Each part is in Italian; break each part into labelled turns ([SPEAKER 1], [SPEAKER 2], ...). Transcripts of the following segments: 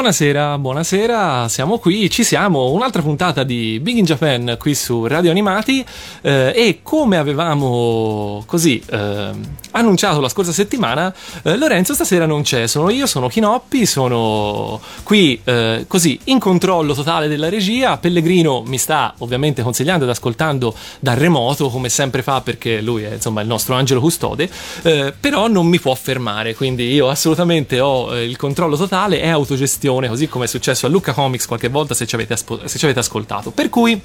[SPEAKER 1] Buonasera, buonasera, siamo qui, ci siamo, un'altra puntata di Big in Japan qui su Radio Animati. Eh, e come avevamo così eh, annunciato la scorsa settimana, eh, Lorenzo stasera non c'è, sono io, sono Chinoppi, sono qui eh, così in controllo totale della regia, Pellegrino mi sta ovviamente consigliando ed ascoltando da remoto come sempre fa perché lui è insomma il nostro angelo custode, eh, però non mi può fermare, quindi io assolutamente ho eh, il controllo totale, è autogestito gestione, così come è successo a Lucca Comics qualche volta se ci avete, aspo- se ci avete ascoltato. Per cui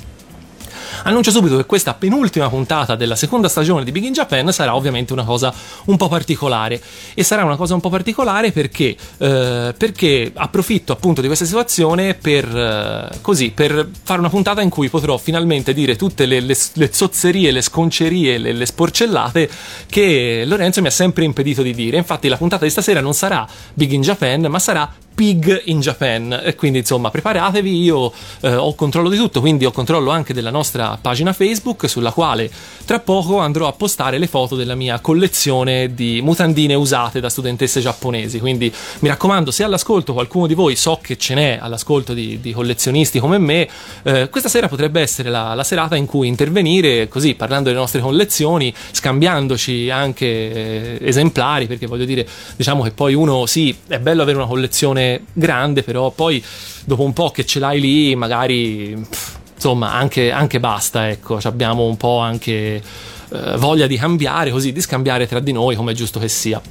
[SPEAKER 1] Annuncio subito che questa penultima puntata della seconda stagione di Big in Japan sarà ovviamente una cosa un po' particolare. E sarà una cosa un po' particolare perché, eh, perché approfitto appunto di questa situazione per, eh, così, per fare una puntata in cui potrò finalmente dire tutte le, le, le zozzerie, le sconcerie, le, le sporcellate che Lorenzo mi ha sempre impedito di dire. Infatti la puntata di stasera non sarà Big in Japan, ma sarà Pig in Japan e quindi insomma preparatevi io eh, ho controllo di tutto quindi ho controllo anche della nostra pagina Facebook sulla quale tra poco andrò a postare le foto della mia collezione di mutandine usate da studentesse giapponesi. Quindi mi raccomando se all'ascolto qualcuno di voi so che ce n'è all'ascolto di, di collezionisti come me eh, questa sera potrebbe essere la, la, serata in cui intervenire così parlando delle nostre collezioni scambiandoci anche eh, esemplari perché voglio dire diciamo che poi uno sì è bello avere una collezione grande, però poi dopo un po' che ce l'hai lì, magari pff, insomma anche, anche, basta, ecco, abbiamo un po' anche eh, voglia di cambiare, così di scambiare tra di noi come è giusto che sia.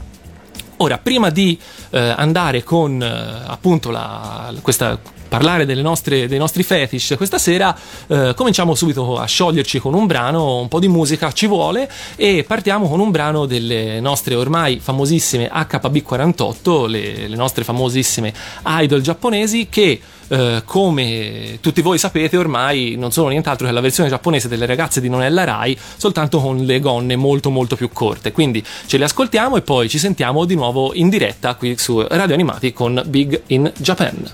[SPEAKER 1] Ora, prima di eh, andare con eh, appunto la, questa parlare nostre, dei nostri fetish questa sera, eh, cominciamo subito a scioglierci con un brano, un po' di musica ci vuole e partiamo con un brano delle nostre ormai famosissime HB48, le, le nostre famosissime idol giapponesi che Uh, come tutti voi sapete ormai non sono nient'altro che la versione giapponese delle ragazze di Nonella Rai soltanto con le gonne molto molto più corte. Quindi ce le ascoltiamo e poi ci sentiamo di nuovo in diretta qui su Radio Animati con Big in Japan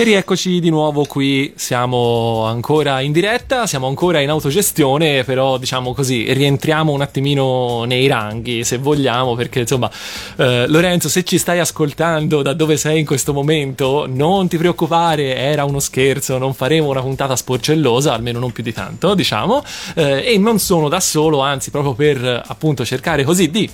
[SPEAKER 1] E rieccoci di nuovo qui, siamo ancora in diretta, siamo ancora in autogestione, però diciamo così, rientriamo un attimino nei ranghi se vogliamo, perché insomma eh, Lorenzo se ci stai ascoltando da dove sei in questo momento, non ti preoccupare, era uno scherzo, non faremo una puntata sporcellosa, almeno non più di tanto, diciamo, eh, e non sono da solo, anzi proprio per appunto cercare così di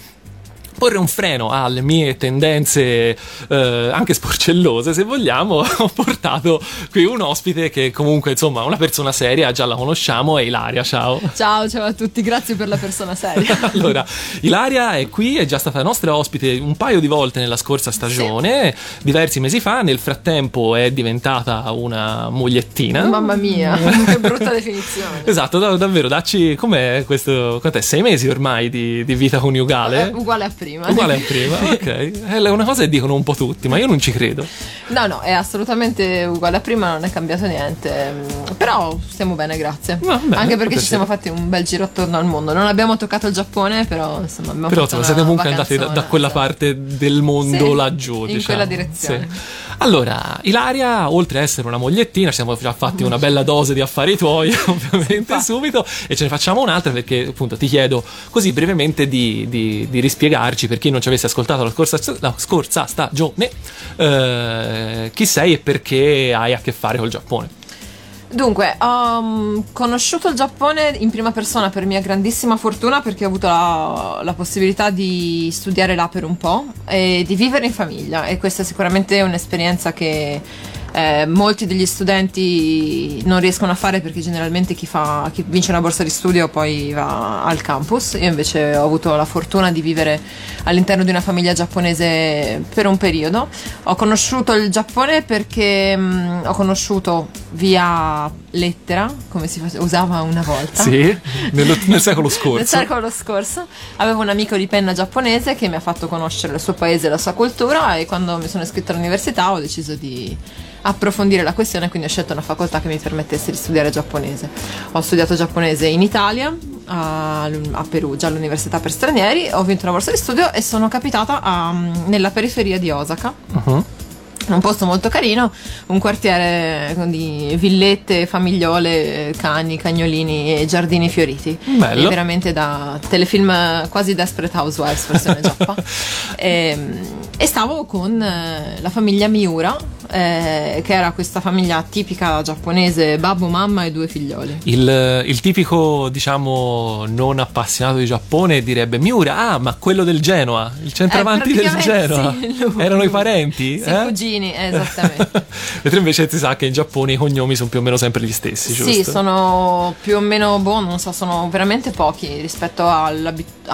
[SPEAKER 1] porre un freno alle mie tendenze eh, anche sporcellose se vogliamo ho portato qui un ospite che comunque insomma una persona seria già la conosciamo è Ilaria ciao.
[SPEAKER 2] Ciao ciao a tutti grazie per la persona seria.
[SPEAKER 1] Allora Ilaria è qui è già stata nostra ospite un paio di volte nella scorsa stagione sì. diversi mesi fa nel frattempo è diventata una mogliettina.
[SPEAKER 2] Mamma mia che brutta definizione.
[SPEAKER 1] Esatto dav- davvero dacci com'è questo quant'è? Sei mesi ormai di, di vita coniugale?
[SPEAKER 2] Eh, uguale a prima prima.
[SPEAKER 1] Uguale a prima, ok. È una cosa che dicono un po' tutti, ma io non ci credo.
[SPEAKER 2] No, no, è assolutamente uguale a prima, non è cambiato niente. Però stiamo bene, grazie. No, bene, Anche perché ci siamo fatti un bel giro attorno al mondo. Non abbiamo toccato il Giappone, però insomma abbiamo
[SPEAKER 1] però,
[SPEAKER 2] fatto
[SPEAKER 1] siete comunque andati da, da, quella parte del mondo
[SPEAKER 2] sì,
[SPEAKER 1] laggiù.
[SPEAKER 2] In
[SPEAKER 1] diciamo.
[SPEAKER 2] quella direzione.
[SPEAKER 1] Sì. Allora, Ilaria, oltre ad essere una mogliettina, ci siamo già fatti una bella dose di affari tuoi, ovviamente, subito, e ce ne facciamo un'altra perché appunto ti chiedo così brevemente di, di, di rispiegarci per chi non ci avesse ascoltato la scorsa, la scorsa stagione, eh, chi sei e perché hai a che fare col Giappone.
[SPEAKER 2] Dunque, ho um, conosciuto il Giappone in prima persona per mia grandissima fortuna perché ho avuto la, la, possibilità di studiare là per un po' e di vivere in famiglia e questa è sicuramente un'esperienza che eh, molti degli studenti non riescono a fare perché generalmente chi, fa, chi, vince una borsa di studio poi va al campus. Io invece ho avuto la fortuna di vivere all'interno di una famiglia giapponese per un periodo. Ho conosciuto il Giappone perché mh, mm, ho conosciuto via lettera, come si usava una volta.
[SPEAKER 1] Sì, nel, nel secolo scorso.
[SPEAKER 2] nel secolo scorso. Avevo un amico di penna giapponese che mi ha fatto conoscere il suo paese e la sua cultura e quando mi sono iscritta all'università ho deciso di approfondire la questione, quindi ho scelto una facoltà che mi permettesse di studiare giapponese. Ho studiato giapponese in Italia, a, a Perugia, all'Università per Stranieri, ho vinto una borsa di studio e sono capitata a, nella periferia di Osaka. Uh-huh un posto molto carino, un quartiere di villette, famigliole, cani, cagnolini e giardini fioriti.
[SPEAKER 1] Bello.
[SPEAKER 2] È veramente da telefilm quasi Desperate Housewives versione giappa. e, ehm, e, stavo con eh, la famiglia Miura, eh, che era questa famiglia tipica giapponese, babbo, mamma e due figlioli.
[SPEAKER 1] Il, il tipico, diciamo, non appassionato di Giappone direbbe Miura, ah, ma quello del Genoa, il centravanti eh, del Genoa. Sì, Erano i parenti?
[SPEAKER 2] Sì, eh? cugini, esattamente.
[SPEAKER 1] Mentre invece si sa che in Giappone i cognomi sono più o meno sempre gli stessi, giusto?
[SPEAKER 2] Sì, sono più o meno, boh, non so, sono veramente pochi rispetto a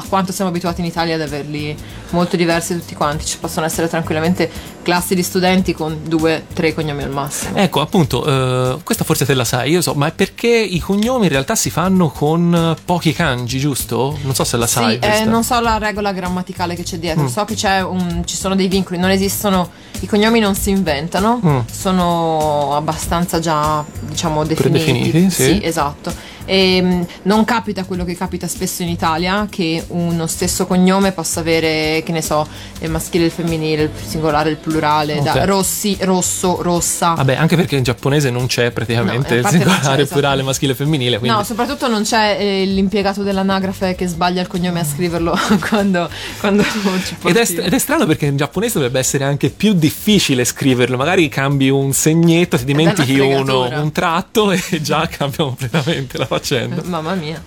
[SPEAKER 2] quanto siamo abituati in Italia ad averli molto diversi tutti quanti. Ci possono essere tranquillamente classi di studenti con due, tre cognomi al massimo.
[SPEAKER 1] Ecco, appunto, eh, questa forse te la sai, io so, ma è perché i cognomi in realtà si fanno con pochi kanji, giusto? Non so se la sai.
[SPEAKER 2] Sì, eh, non so la regola grammaticale che c'è dietro, mm. so che un, ci sono dei vincoli, non esistono, i cognomi non si inventano, mm. sono abbastanza già, diciamo, definiti.
[SPEAKER 1] Predefiniti, sì.
[SPEAKER 2] sì esatto e ehm, non capita quello che capita spesso in Italia, che uno stesso cognome possa avere, che ne so, il maschile e il femminile, il singolare e il plurale, okay. da rossi, rosso, rossa.
[SPEAKER 1] Vabbè, anche perché in giapponese non c'è praticamente no, il singolare, il plurale, maschile e femminile. Quindi...
[SPEAKER 2] No, soprattutto non c'è eh, l'impiegato dell'anagrafe che sbaglia il cognome a scriverlo quando, quando ci
[SPEAKER 1] ed è, ed è strano perché in giapponese dovrebbe essere anche più difficile scriverlo, magari cambi un segnetto, ti dimentichi uno, un tratto e già cambia completamente la facendo?
[SPEAKER 2] Mamma mia.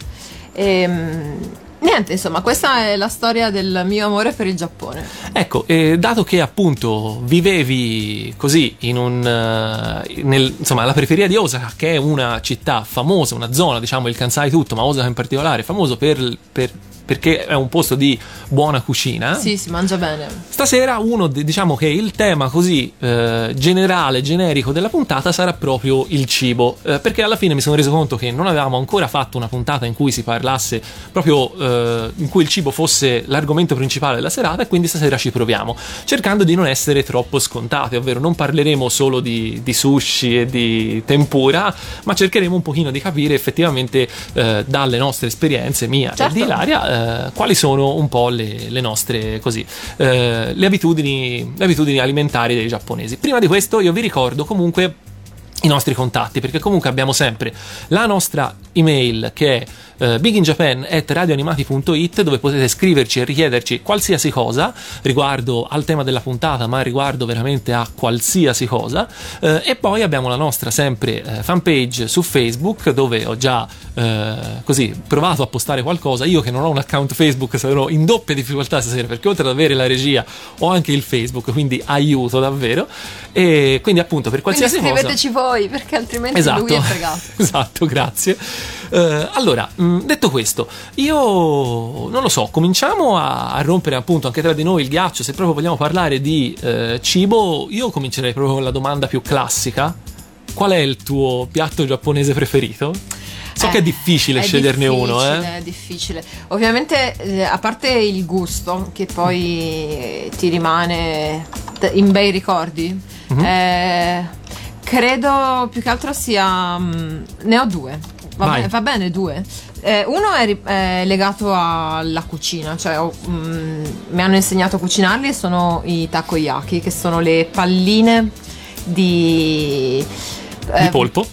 [SPEAKER 2] Ehm, niente, insomma, questa è la storia del mio amore per il Giappone.
[SPEAKER 1] Ecco, eh, dato che appunto vivevi così in un, uh, nel, insomma, alla periferia di Osaka, che è una città famosa, una zona, diciamo il Kansai tutto, ma Osaka in particolare, famoso per, per perché è un posto di buona cucina.
[SPEAKER 2] Sì, si mangia bene.
[SPEAKER 1] Stasera uno, diciamo che il tema così eh, generale, generico della puntata sarà proprio il cibo, eh, perché alla fine mi sono reso conto che non avevamo ancora fatto una puntata in cui si parlasse proprio eh, in cui il cibo fosse l'argomento principale della serata e quindi stasera ci proviamo, cercando di non essere troppo scontati, ovvero non parleremo solo di, di sushi e di tempura, ma cercheremo un pochino di capire effettivamente eh, dalle nostre esperienze, mia certo. e di Ilaria, eh, quali sono un po' le, le nostre così, eh, le, abitudini, le abitudini alimentari dei giapponesi. Prima di questo io vi ricordo comunque i nostri contatti perché comunque abbiamo sempre la nostra email che è eh, biginjapan.radioanimati.it dove potete scriverci e richiederci qualsiasi cosa riguardo al tema della puntata, ma riguardo veramente a qualsiasi cosa. Eh, e poi abbiamo la nostra sempre eh, fanpage su Facebook dove ho già eh, così provato a postare qualcosa. Io che non ho un account Facebook sarò in doppia difficoltà stasera perché oltre ad avere la regia ho anche il Facebook, quindi aiuto davvero. E quindi appunto per qualsiasi
[SPEAKER 2] quindi
[SPEAKER 1] scriveteci
[SPEAKER 2] cosa... voi perché altrimenti esatto, lui è fregato.
[SPEAKER 1] esatto, grazie. Uh, allora, mh, mm, detto questo, io non lo so, cominciamo a, a, rompere appunto anche tra di noi il ghiaccio. Se proprio vogliamo parlare di uh, cibo, io comincerei proprio con la domanda più classica: qual è il tuo piatto giapponese preferito? So eh, che è difficile è sceglierne uno, eh?
[SPEAKER 2] È difficile. Ovviamente, eh, a parte il gusto, che poi ti rimane in bei ricordi, mm-hmm. eh, credo più che altro sia. Mh, mm, ne ho due. Va, bene, va bene, due. Eh, uno è, è, legato alla cucina, cioè ho, mm, mi hanno insegnato a cucinarli e sono i takoyaki, che sono le palline di...
[SPEAKER 1] Eh, di polpo?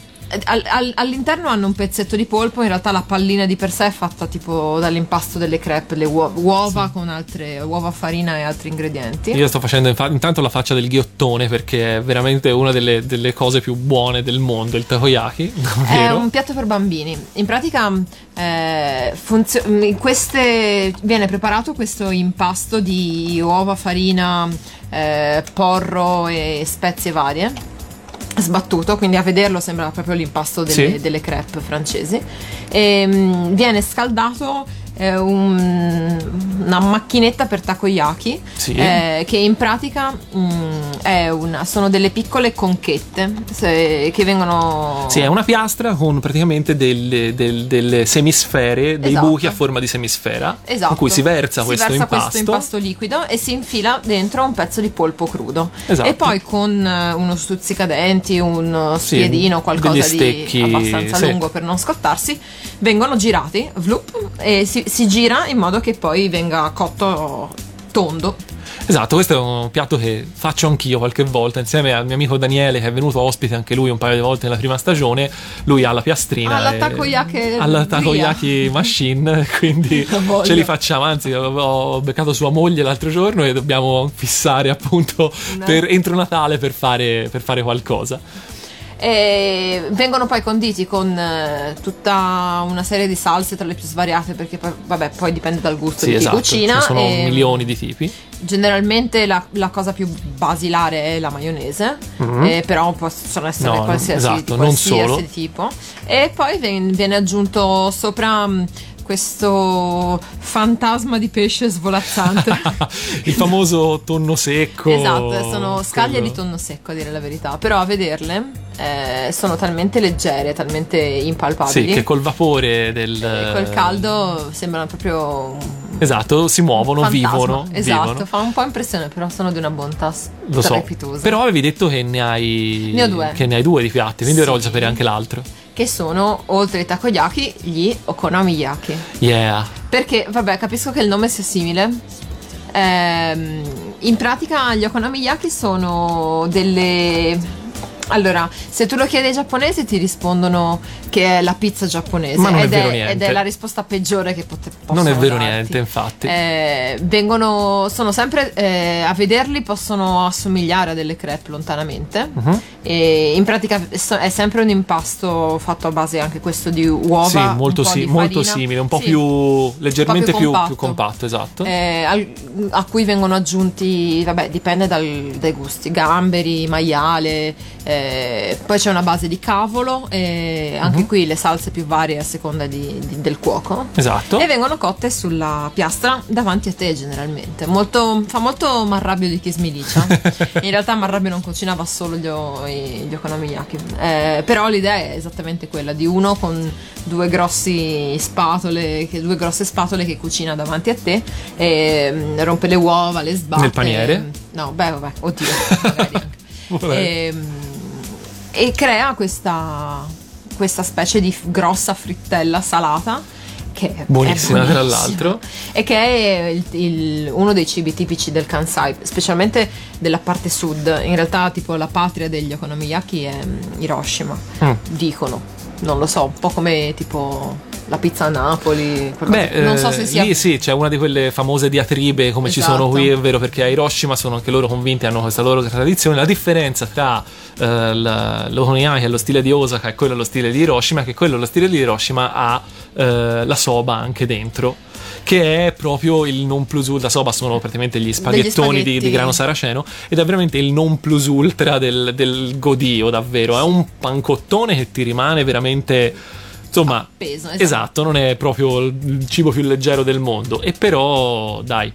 [SPEAKER 2] Al, al, all'interno hanno un pezzetto di polpo, in realtà la pallina di per sé è fatta tipo dall'impasto delle crepe, le uova, uova sì. con altre uova, farina e altri ingredienti.
[SPEAKER 1] Io sto facendo intanto la faccia del ghiottone perché è veramente una delle, delle cose più buone del mondo, il takoyaki.
[SPEAKER 2] Davvero. È un piatto per bambini. In pratica eh, funzio- in queste, viene preparato questo impasto di uova, farina, eh, porro e spezie varie sbattuto, quindi a vederlo sembra proprio l'impasto delle, sì. delle crepe francesi. E, um, viene scaldato eh, un, una macchinetta per takoyaki sì. eh, che in pratica mh, mm, una, sono delle piccole conchette se, che vengono
[SPEAKER 1] sì è una piastra con praticamente delle, delle, delle semisfere dei esatto. buchi a forma di semisfera esatto. in cui si versa,
[SPEAKER 2] si
[SPEAKER 1] questo,
[SPEAKER 2] versa
[SPEAKER 1] impasto.
[SPEAKER 2] questo impasto liquido e si infila dentro un pezzo di polpo crudo esatto. e poi con eh, uno stuzzicadenti un spiedino sì, qualcosa di abbastanza sì. lungo per non scottarsi vengono girati vloop, e si si, gira in modo che poi venga cotto tondo.
[SPEAKER 1] Esatto, questo è un piatto che faccio anch'io qualche volta insieme al mio amico Daniele che è venuto ospite anche lui un paio di volte nella prima stagione. Lui ha la piastrina.
[SPEAKER 2] Alla takoyaki.
[SPEAKER 1] Alla takoyaki machine, quindi ce li facciamo. Anzi, ho beccato sua moglie l'altro giorno e dobbiamo fissare appunto no. per, entro Natale per fare, per fare qualcosa.
[SPEAKER 2] E vengono poi conditi con eh, tutta una serie di salse tra le più svariate perché poi, vabbè, poi dipende dal gusto sì, di esatto. chi cucina.
[SPEAKER 1] Ci sono e milioni di tipi.
[SPEAKER 2] Generalmente la, la, cosa più basilare è la maionese, mm-hmm. eh, però possono essere no, qualsiasi, esatto, qualsiasi tipo. E poi viene, viene aggiunto sopra mm, questo fantasma di pesce svolazzante.
[SPEAKER 1] il famoso tonno secco.
[SPEAKER 2] Esatto, sono scaglie quello. di tonno secco a dire la verità, però a vederle eh, sono talmente leggere, talmente impalpabili.
[SPEAKER 1] Sì, che col vapore del...
[SPEAKER 2] Eh, col caldo sembrano proprio...
[SPEAKER 1] Esatto, si muovono, vivono.
[SPEAKER 2] Esatto,
[SPEAKER 1] vivono.
[SPEAKER 2] fa un po' impressione, però sono di una bontà
[SPEAKER 1] Lo so. Però avevi detto che ne hai... Ne ho due. Che ne hai due di piatti, quindi sì. ora voglio sapere anche l'altro
[SPEAKER 2] che sono oltre ai takoyaki gli okonomiyaki.
[SPEAKER 1] Yeah.
[SPEAKER 2] Perché, vabbè, capisco che il nome sia simile. Ehm, in pratica gli okonomiyaki sono delle allora, se tu lo chiedi ai giapponesi ti rispondono che è la pizza giapponese
[SPEAKER 1] Ma non
[SPEAKER 2] ed,
[SPEAKER 1] è, vero
[SPEAKER 2] è,
[SPEAKER 1] niente.
[SPEAKER 2] ed è la risposta peggiore che pote,
[SPEAKER 1] possono Non è vero
[SPEAKER 2] darti.
[SPEAKER 1] niente, infatti.
[SPEAKER 2] Eh, vengono, sono sempre, eh, a vederli possono assomigliare a delle crepe lontanamente. Uh-huh. E in pratica è sempre un impasto fatto a base anche questo di uova.
[SPEAKER 1] Sì, molto, si, molto simile, un po' sì, più leggermente po più, compatto. più, compatto, esatto.
[SPEAKER 2] Eh, al, a cui vengono aggiunti, vabbè, dipende dal, dai gusti, gamberi, maiale. Eh, poi c'è una base di cavolo e anche uh-huh. qui le salse più varie a seconda di, di, del cuoco.
[SPEAKER 1] Esatto.
[SPEAKER 2] E vengono cotte sulla piastra davanti a te generalmente. Molto, fa molto Marrabbio di chi smilicia. In realtà Marrabbio non cucinava solo gli, gli okonomiyaki. Eh, però l'idea è esattamente quella di uno con due grossi spatole, che, due grosse spatole che cucina davanti a te e mm, rompe le uova, le sbatte.
[SPEAKER 1] Nel paniere?
[SPEAKER 2] No, beh, vabbè, oddio, magari. E, e crea questa, questa specie di grossa frittella salata che è
[SPEAKER 1] buonissima
[SPEAKER 2] è
[SPEAKER 1] tra l'altro.
[SPEAKER 2] E che è il, il, uno dei cibi tipici del Kansai specialmente della parte sud. In realtà tipo la patria degli okonomiyaki è mm, Hiroshima mm. dicono. Non lo so un po' come tipo la pizza a Napoli.
[SPEAKER 1] Beh, non so se eh, sia. Lì sì, c'è una di quelle famose diatribe come esatto. ci sono qui, è vero, perché a Hiroshima sono anche loro convinti, hanno questa loro tradizione. La differenza tra eh, l'Okoniyaki e lo stile di Osaka e quello lo stile di Hiroshima è che quello lo stile di Hiroshima ha eh, la soba anche dentro che è proprio il non plus ultra. Soba sono praticamente gli spaghettoni di, di, grano saraceno ed è veramente il non plus ultra del, del godio, davvero. È un pancottone che ti rimane veramente insomma,
[SPEAKER 2] appeso. Esatto.
[SPEAKER 1] esatto, non è proprio il cibo più leggero del mondo. E però, dai,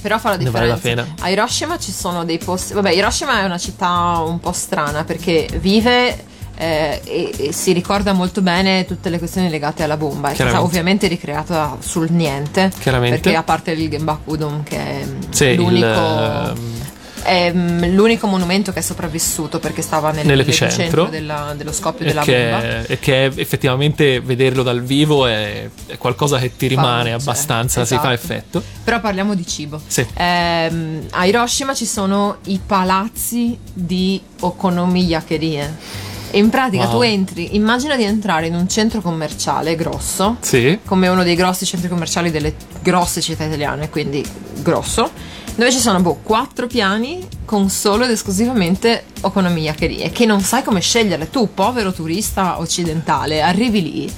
[SPEAKER 2] però fa la differenza. Vale la a Hiroshima ci sono dei posti. Vabbè, Hiroshima è una città un po' strana perché vive. Eh, e, e, si ricorda molto bene tutte le questioni legate alla bomba. È stata ovviamente ricreata sul niente. Perché a parte il Genbaku Udon, che è sì, l'unico. Il, è mm, l'unico monumento che è sopravvissuto perché stava nel, nell'epicentro, della, dello scoppio della
[SPEAKER 1] che,
[SPEAKER 2] bomba.
[SPEAKER 1] E che effettivamente vederlo dal vivo è, è qualcosa che ti rimane Fa, abbastanza, esatto. si fa effetto.
[SPEAKER 2] Però parliamo di cibo.
[SPEAKER 1] Sì.
[SPEAKER 2] Eh, a Hiroshima ci sono i palazzi di okonomiyakerie. E in pratica wow. tu entri, immagina di entrare in un centro commerciale grosso,
[SPEAKER 1] sì.
[SPEAKER 2] come uno dei grossi centri commerciali delle grosse città italiane, quindi grosso dove ci sono boh, quattro piani con solo ed esclusivamente okonomiyakerie che non sai come scegliere. Tu, povero turista occidentale, arrivi lì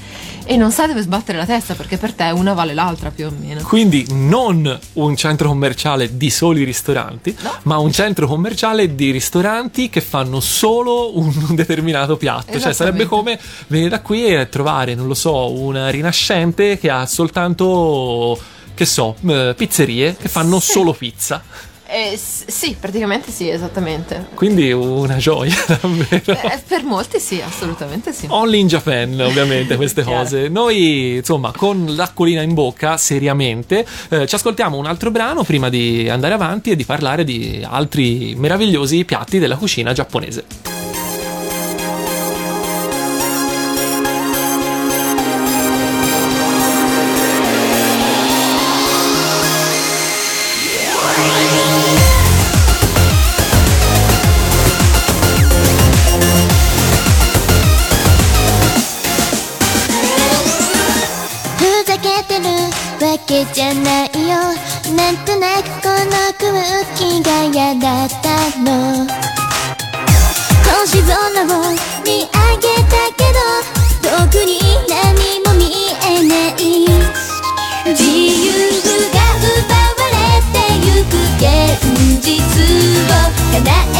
[SPEAKER 2] e non sai dove sbattere la testa perché per te una vale l'altra più o meno.
[SPEAKER 1] Quindi non un centro commerciale di soli ristoranti, no. ma un centro commerciale di ristoranti che fanno solo un determinato piatto. Cioè sarebbe come venire da qui e trovare, non lo so, una rinascente che ha soltanto che so, eh, pizzerie che fanno sì. solo pizza.
[SPEAKER 2] Eh, sì, praticamente sì, esattamente.
[SPEAKER 1] Quindi una gioia, davvero.
[SPEAKER 2] Eh, per molti sì, assolutamente sì.
[SPEAKER 1] Only in Japan, ovviamente, queste cose. Noi, insomma, con l'acquolina in bocca, seriamente, eh, ci ascoltiamo un altro brano prima di andare avanti e di parlare di altri meravigliosi piatti della cucina giapponese.
[SPEAKER 3] and that is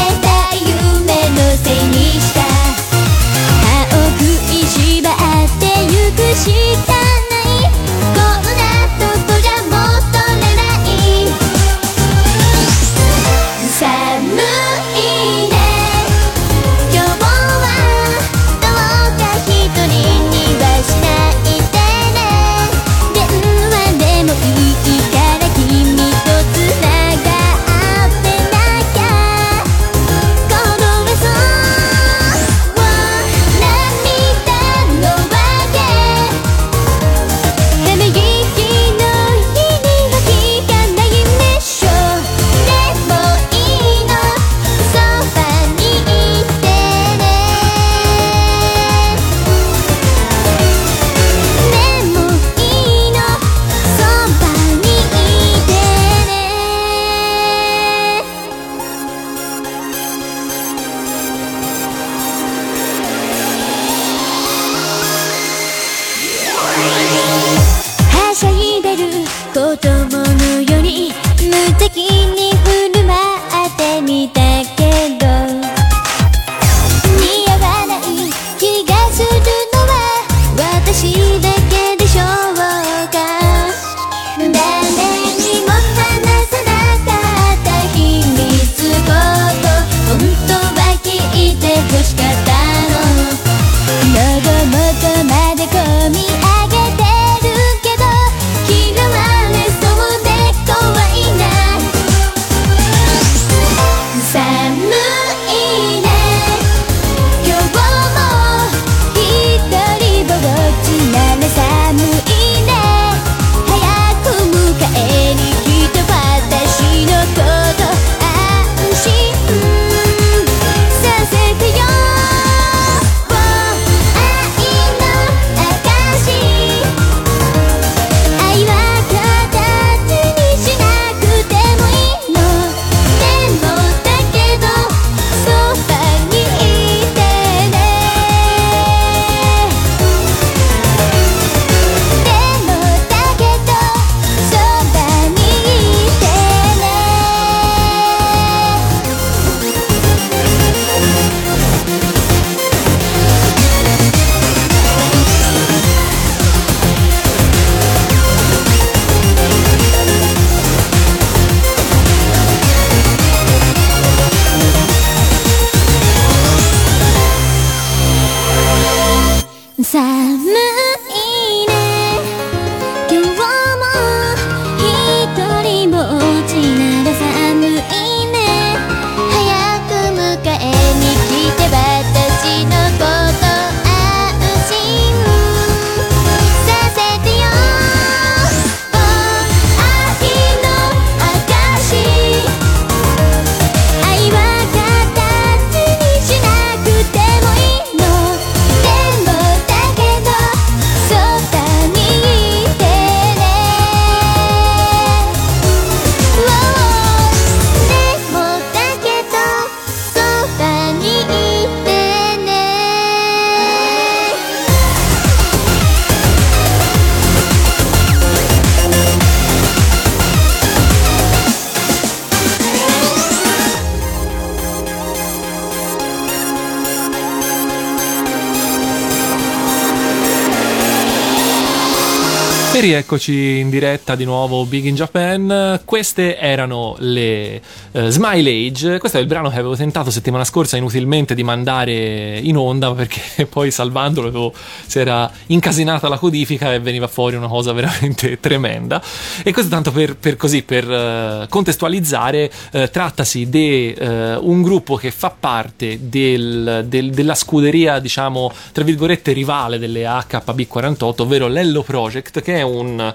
[SPEAKER 1] E rieccoci in diretta di nuovo Big in Japan. Queste erano le eh, Smile Age. Questo è il brano che avevo tentato settimana scorsa inutilmente di mandare in onda perché poi salvandolo avevo, si era incasinata la codifica e veniva fuori una cosa veramente tremenda. E questo tanto per, per così, per eh, contestualizzare, eh, trattasi di un gruppo che fa parte del- del- della scuderia, diciamo, tra virgolette, rivale delle HB48, ovvero l'Ello Project, che è un...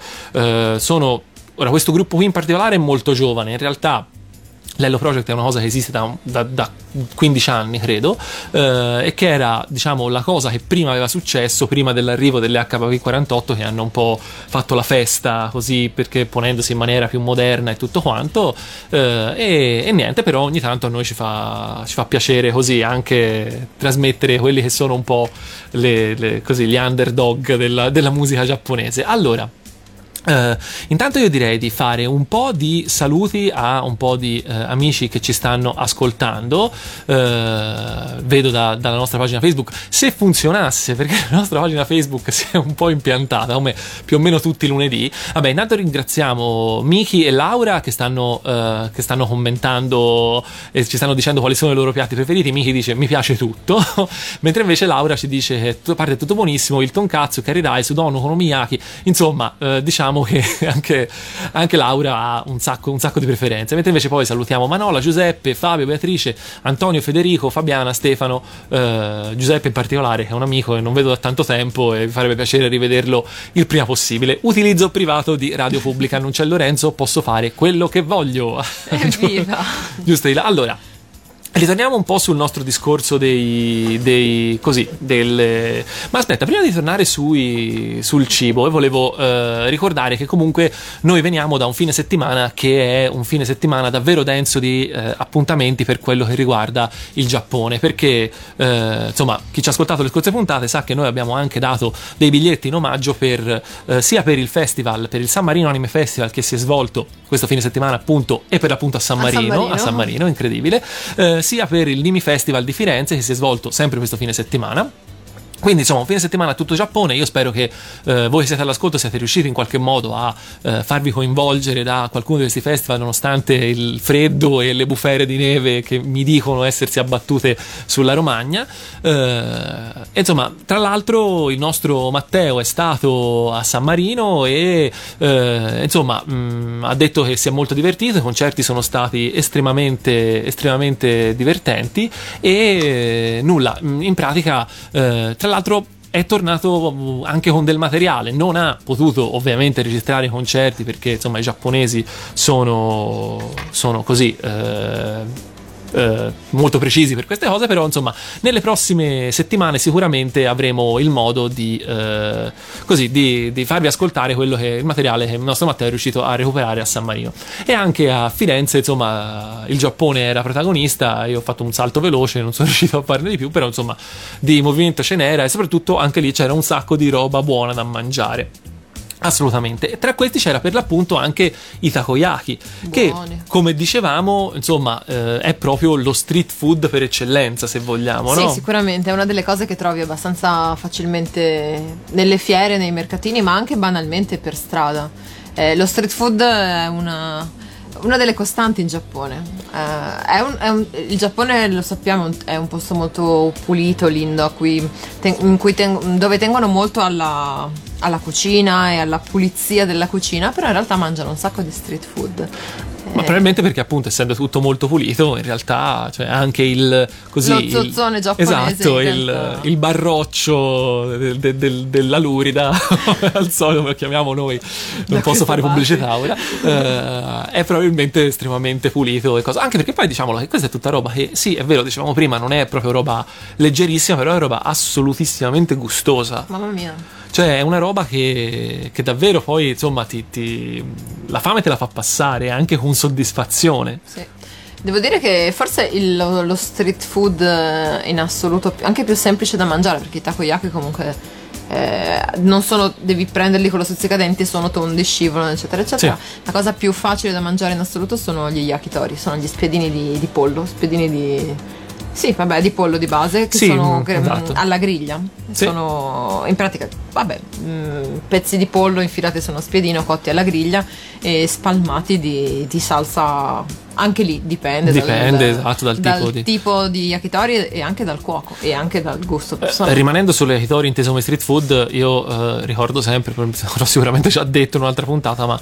[SPEAKER 1] sono... Ora, questo gruppo qui in particolare è molto giovane, in realtà L'Hello Project è una cosa che esiste da, da- da 15 anni, credo, eh, e che era, diciamo, la cosa che prima aveva successo, prima dell'arrivo delle HV48, che hanno un po' fatto la festa così, perché ponendosi in maniera più moderna e tutto quanto, eh, e, e niente, però ogni tanto a noi ci fa, ci fa piacere così anche trasmettere quelli che sono un po' le- le- così, gli underdog della, della musica giapponese. Allora, eh, intanto io direi di fare un po' di saluti a un po' di eh, amici che ci stanno ascoltando. Eh, vedo da- dalla nostra pagina Facebook. Se funzionasse, perché la nostra pagina Facebook si è un po' impiantata, come più o meno tutti i lunedì. Vabbè, intanto ringraziamo Miki e Laura che stanno, che stanno commentando e ci stanno dicendo quali sono i loro piatti preferiti. Miki dice mi piace tutto, mentre invece Laura ci dice che parte tutto buonissimo, il tonkatsu, curry rice, udon, okonomiyaki. Insomma, eh, diciamo che anche, anche Laura ha un sacco, un sacco di preferenze. Mentre invece poi salutiamo Manola, Giuseppe, Fabio, Beatrice, Antonio, Federico, Fabiana, Stefano, eh, Giuseppe in particolare, che è un amico che non vedo da tanto tempo e mi farebbe piacere rivederlo il prima possibile. Utilizzo privato di Radio Pubblica, non c'è Lorenzo, posso fare quello che voglio.
[SPEAKER 2] Evviva!
[SPEAKER 1] Giusto di là. Allora, ritorniamo un po' sul nostro discorso dei, dei così, del... Ma aspetta, prima di tornare sui- sul cibo, volevo eh, ricordare che comunque noi veniamo da un fine settimana che è un fine settimana davvero denso di eh, appuntamenti per quello che riguarda il Giappone, perché eh, insomma, chi ci ha ascoltato le scorse puntate sa che noi abbiamo anche dato dei biglietti in omaggio per eh, sia per il festival, per il San Marino Anime Festival che si è svolto questo fine settimana appunto e per l'appunto a San
[SPEAKER 2] A San
[SPEAKER 1] Marino,
[SPEAKER 2] Marino.
[SPEAKER 1] a San Marino, incredibile, eh, sia per il Nimi Festival di Firenze che si è svolto sempre questo fine settimana. Quindi insomma fine settimana tutto Giappone, io spero che eh, voi che siete all'ascolto siate riusciti in qualche modo a eh, farvi coinvolgere da qualcuno di questi festival nonostante il freddo e le bufere di neve che mi dicono essersi abbattute sulla Romagna. Eh, insomma, tra l'altro il nostro Matteo è stato a San Marino e eh, insomma mh, ha detto che si è molto divertito, i concerti sono stati estremamente, estremamente divertenti e nulla, in pratica eh, tra l'altro è tornato uh, anche con del materiale, non ha potuto ovviamente registrare concerti perché insomma i giapponesi sono, sono così eh, eh, molto precisi per queste cose, però insomma nelle prossime settimane sicuramente avremo il modo di, eh, così, di, di farvi ascoltare quello che il materiale che il nostro Matteo è riuscito a recuperare a San Marino. E anche a Firenze insomma il Giappone era protagonista io ho fatto un salto veloce non sono riuscito a farne di più però insomma di movimento ce n'era e soprattutto anche lì c'era un sacco di roba buona da mangiare Assolutamente. E tra questi c'era per l'appunto anche i takoyaki, che
[SPEAKER 2] Buoni.
[SPEAKER 1] come dicevamo, insomma, eh, è proprio lo street food per eccellenza, se vogliamo,
[SPEAKER 2] Sì,
[SPEAKER 1] no?
[SPEAKER 2] sicuramente è una delle cose che trovi abbastanza facilmente nelle fiere, nei mercatini, ma anche banalmente per strada. Eh, lo street food è una, una delle costanti in Giappone. Eh, è un- è un- il Giappone, lo sappiamo, è un posto molto pulito, lindo, cui ten- in cui ten- dove tengono molto alla, alla cucina e alla pulizia della cucina, però in realtà mangiano un sacco di street food.
[SPEAKER 1] Ma
[SPEAKER 2] Eh,
[SPEAKER 1] probabilmente perché appunto essendo tutto molto pulito, in realtà cioè, anche il così
[SPEAKER 2] Lo zozzone giapponese,
[SPEAKER 1] Esatto, il, il barroccio del- del- del- della Lurida, al solito lo chiamiamo noi, non
[SPEAKER 2] Da
[SPEAKER 1] posso fare
[SPEAKER 2] queste
[SPEAKER 1] pubblicità ora. eh, è probabilmente estremamente pulito e cosa. Anche perché poi diciamolo che questa è tutta roba che sì, è vero, dicevamo prima, non è proprio roba leggerissima, però è roba assolutissimamente gustosa.
[SPEAKER 2] Mamma mia.
[SPEAKER 1] Cioè, è una roba che, che davvero poi, insomma, ti, ti- la fame te la fa passare anche con soddisfazione.
[SPEAKER 2] Sì. Devo dire che forse il- lo, lo street food in assoluto anche più semplice da mangiare perché i takoyaki comunque eh, non sono devi prenderli con lo stuzzicadenti sono tondi scivolano eccetera eccetera la cosa più facile da mangiare in assoluto sono gli yakitori sono gli spiedini di, di pollo spiedini di sì vabbè di pollo di base che
[SPEAKER 1] Sì,
[SPEAKER 2] sono
[SPEAKER 1] mm,
[SPEAKER 2] che-
[SPEAKER 1] esatto.
[SPEAKER 2] alla griglia
[SPEAKER 1] Sì.
[SPEAKER 2] sono in pratica vabbè mm, pezzi di pollo infilati su uno spiedino cotti alla griglia e spalmati di, di salsa anche lì dipende
[SPEAKER 1] Dipende, esatto, dal tipo di-
[SPEAKER 2] tipo di yakitori e anche dal cuoco e anche dal gusto
[SPEAKER 1] Eh,
[SPEAKER 2] personale
[SPEAKER 1] rimanendo sulle yakitori inteso come street food, io eh, ricordo sempre, l'ho sicuramente già detto in un'altra puntata, ma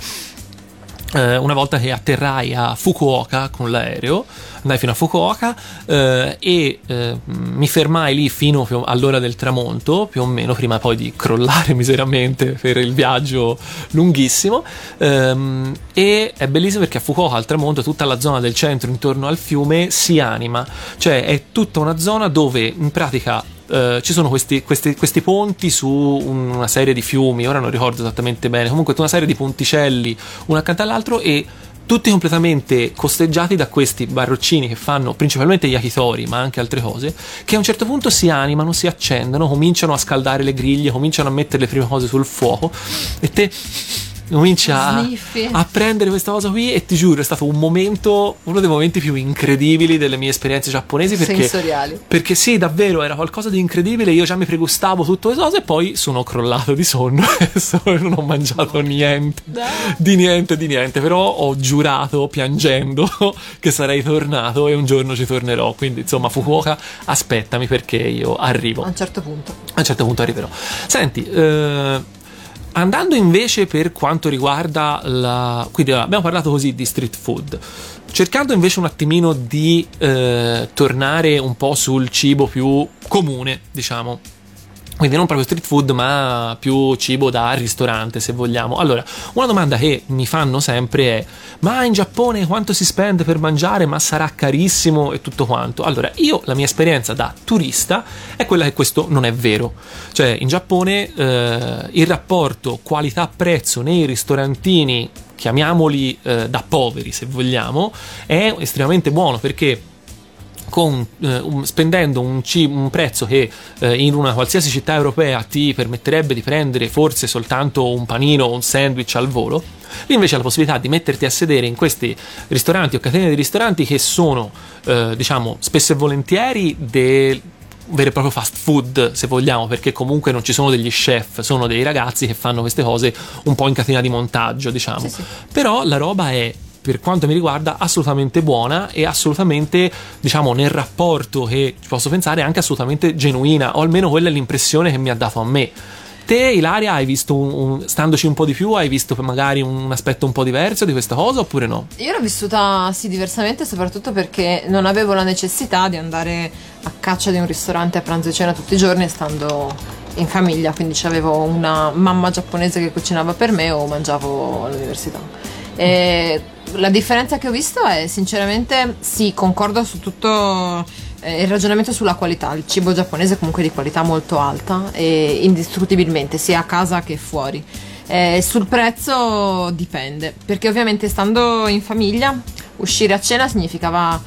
[SPEAKER 1] eh, una volta che atterrai a Fukuoka con l'aereo, andai fino a Fukuoka eh, e eh, mi fermai lì fino all'ora del tramonto, più o meno, prima poi di crollare miseramente per il viaggio lunghissimo. Ehm, e è bellissimo perché a Fukuoka al tramonto tutta la zona del centro intorno al fiume si anima, cioè è tutta una zona dove in pratica eh, ci sono questi, questi- questi ponti su una serie di fiumi, ora non ricordo esattamente bene, comunque una serie di ponticelli uno accanto all'altro e tutti completamente costeggiati da questi barroccini che fanno principalmente yakitori, ma anche altre cose, che a un certo punto si animano, si accendono, cominciano a scaldare le griglie, cominciano a mettere le prime cose sul fuoco. E te cominci a, a prendere questa cosa qui e ti giuro è stato un momento, uno dei momenti più incredibili delle mie esperienze giapponesi perché
[SPEAKER 2] sensoriali
[SPEAKER 1] perché sì, davvero era qualcosa di incredibile. Io già mi pregustavo tutto le cose e poi sono crollato di sonno e non ho mangiato niente. Di niente, di niente. Però ho giurato piangendo che sarei tornato e un giorno ci tornerò. Quindi, insomma, Fukuoka, aspettami perché io arrivo.
[SPEAKER 2] a un certo punto
[SPEAKER 1] A un certo punto arriverò. Senti, eh, andando invece per quanto riguarda la... Quindi abbiamo parlato così di street food. Cercando invece un attimino di eh, tornare un po' sul cibo più comune, diciamo. Quindi non proprio street food, ma più cibo da ristorante, se vogliamo. Allora, una domanda che mi fanno sempre è: ma in Giappone quanto si spende per mangiare? Ma sarà carissimo e tutto quanto? Allora, io la mia esperienza da turista è quella che questo non è vero. Cioè, in Giappone eh, il rapporto qualità-prezzo nei ristorantini, chiamiamoli eh, da poveri, se vogliamo, è estremamente buono perché con, eh, un- spendendo un, un prezzo che eh, in una qualsiasi città europea ti permetterebbe di prendere forse soltanto un panino o un sandwich al volo, lì invece hai la possibilità di metterti a sedere in questi ristoranti o catene di ristoranti che sono, eh, diciamo, spesso e volentieri del vero e proprio fast food se vogliamo perché comunque non ci sono degli chef sono dei ragazzi che fanno queste cose un po' in catena di montaggio diciamo
[SPEAKER 2] Sì, sì.
[SPEAKER 1] però la roba è per quanto mi riguarda assolutamente buona e assolutamente diciamo nel rapporto che ci posso pensare anche assolutamente genuina o almeno quella è l'impressione che mi ha dato a me te Ilaria hai visto un, un- standoci un po' di più hai visto magari un aspetto un po' diverso di questa cosa oppure no?
[SPEAKER 2] Io l'ho vissuta sì diversamente soprattutto perché non avevo la necessità di andare a caccia di un ristorante a pranzo e cena tutti i giorni stando in famiglia, quindi avevo una mamma giapponese che cucinava per me o mangiavo all'università. E la differenza che ho visto è sinceramente sì, concordo su tutto eh, il ragionamento sulla qualità. Il cibo giapponese è comunque di qualità molto alta e indiscutibilmente sia a casa che fuori. Eh, sul prezzo dipende, perché ovviamente stando in famiglia, uscire a cena significava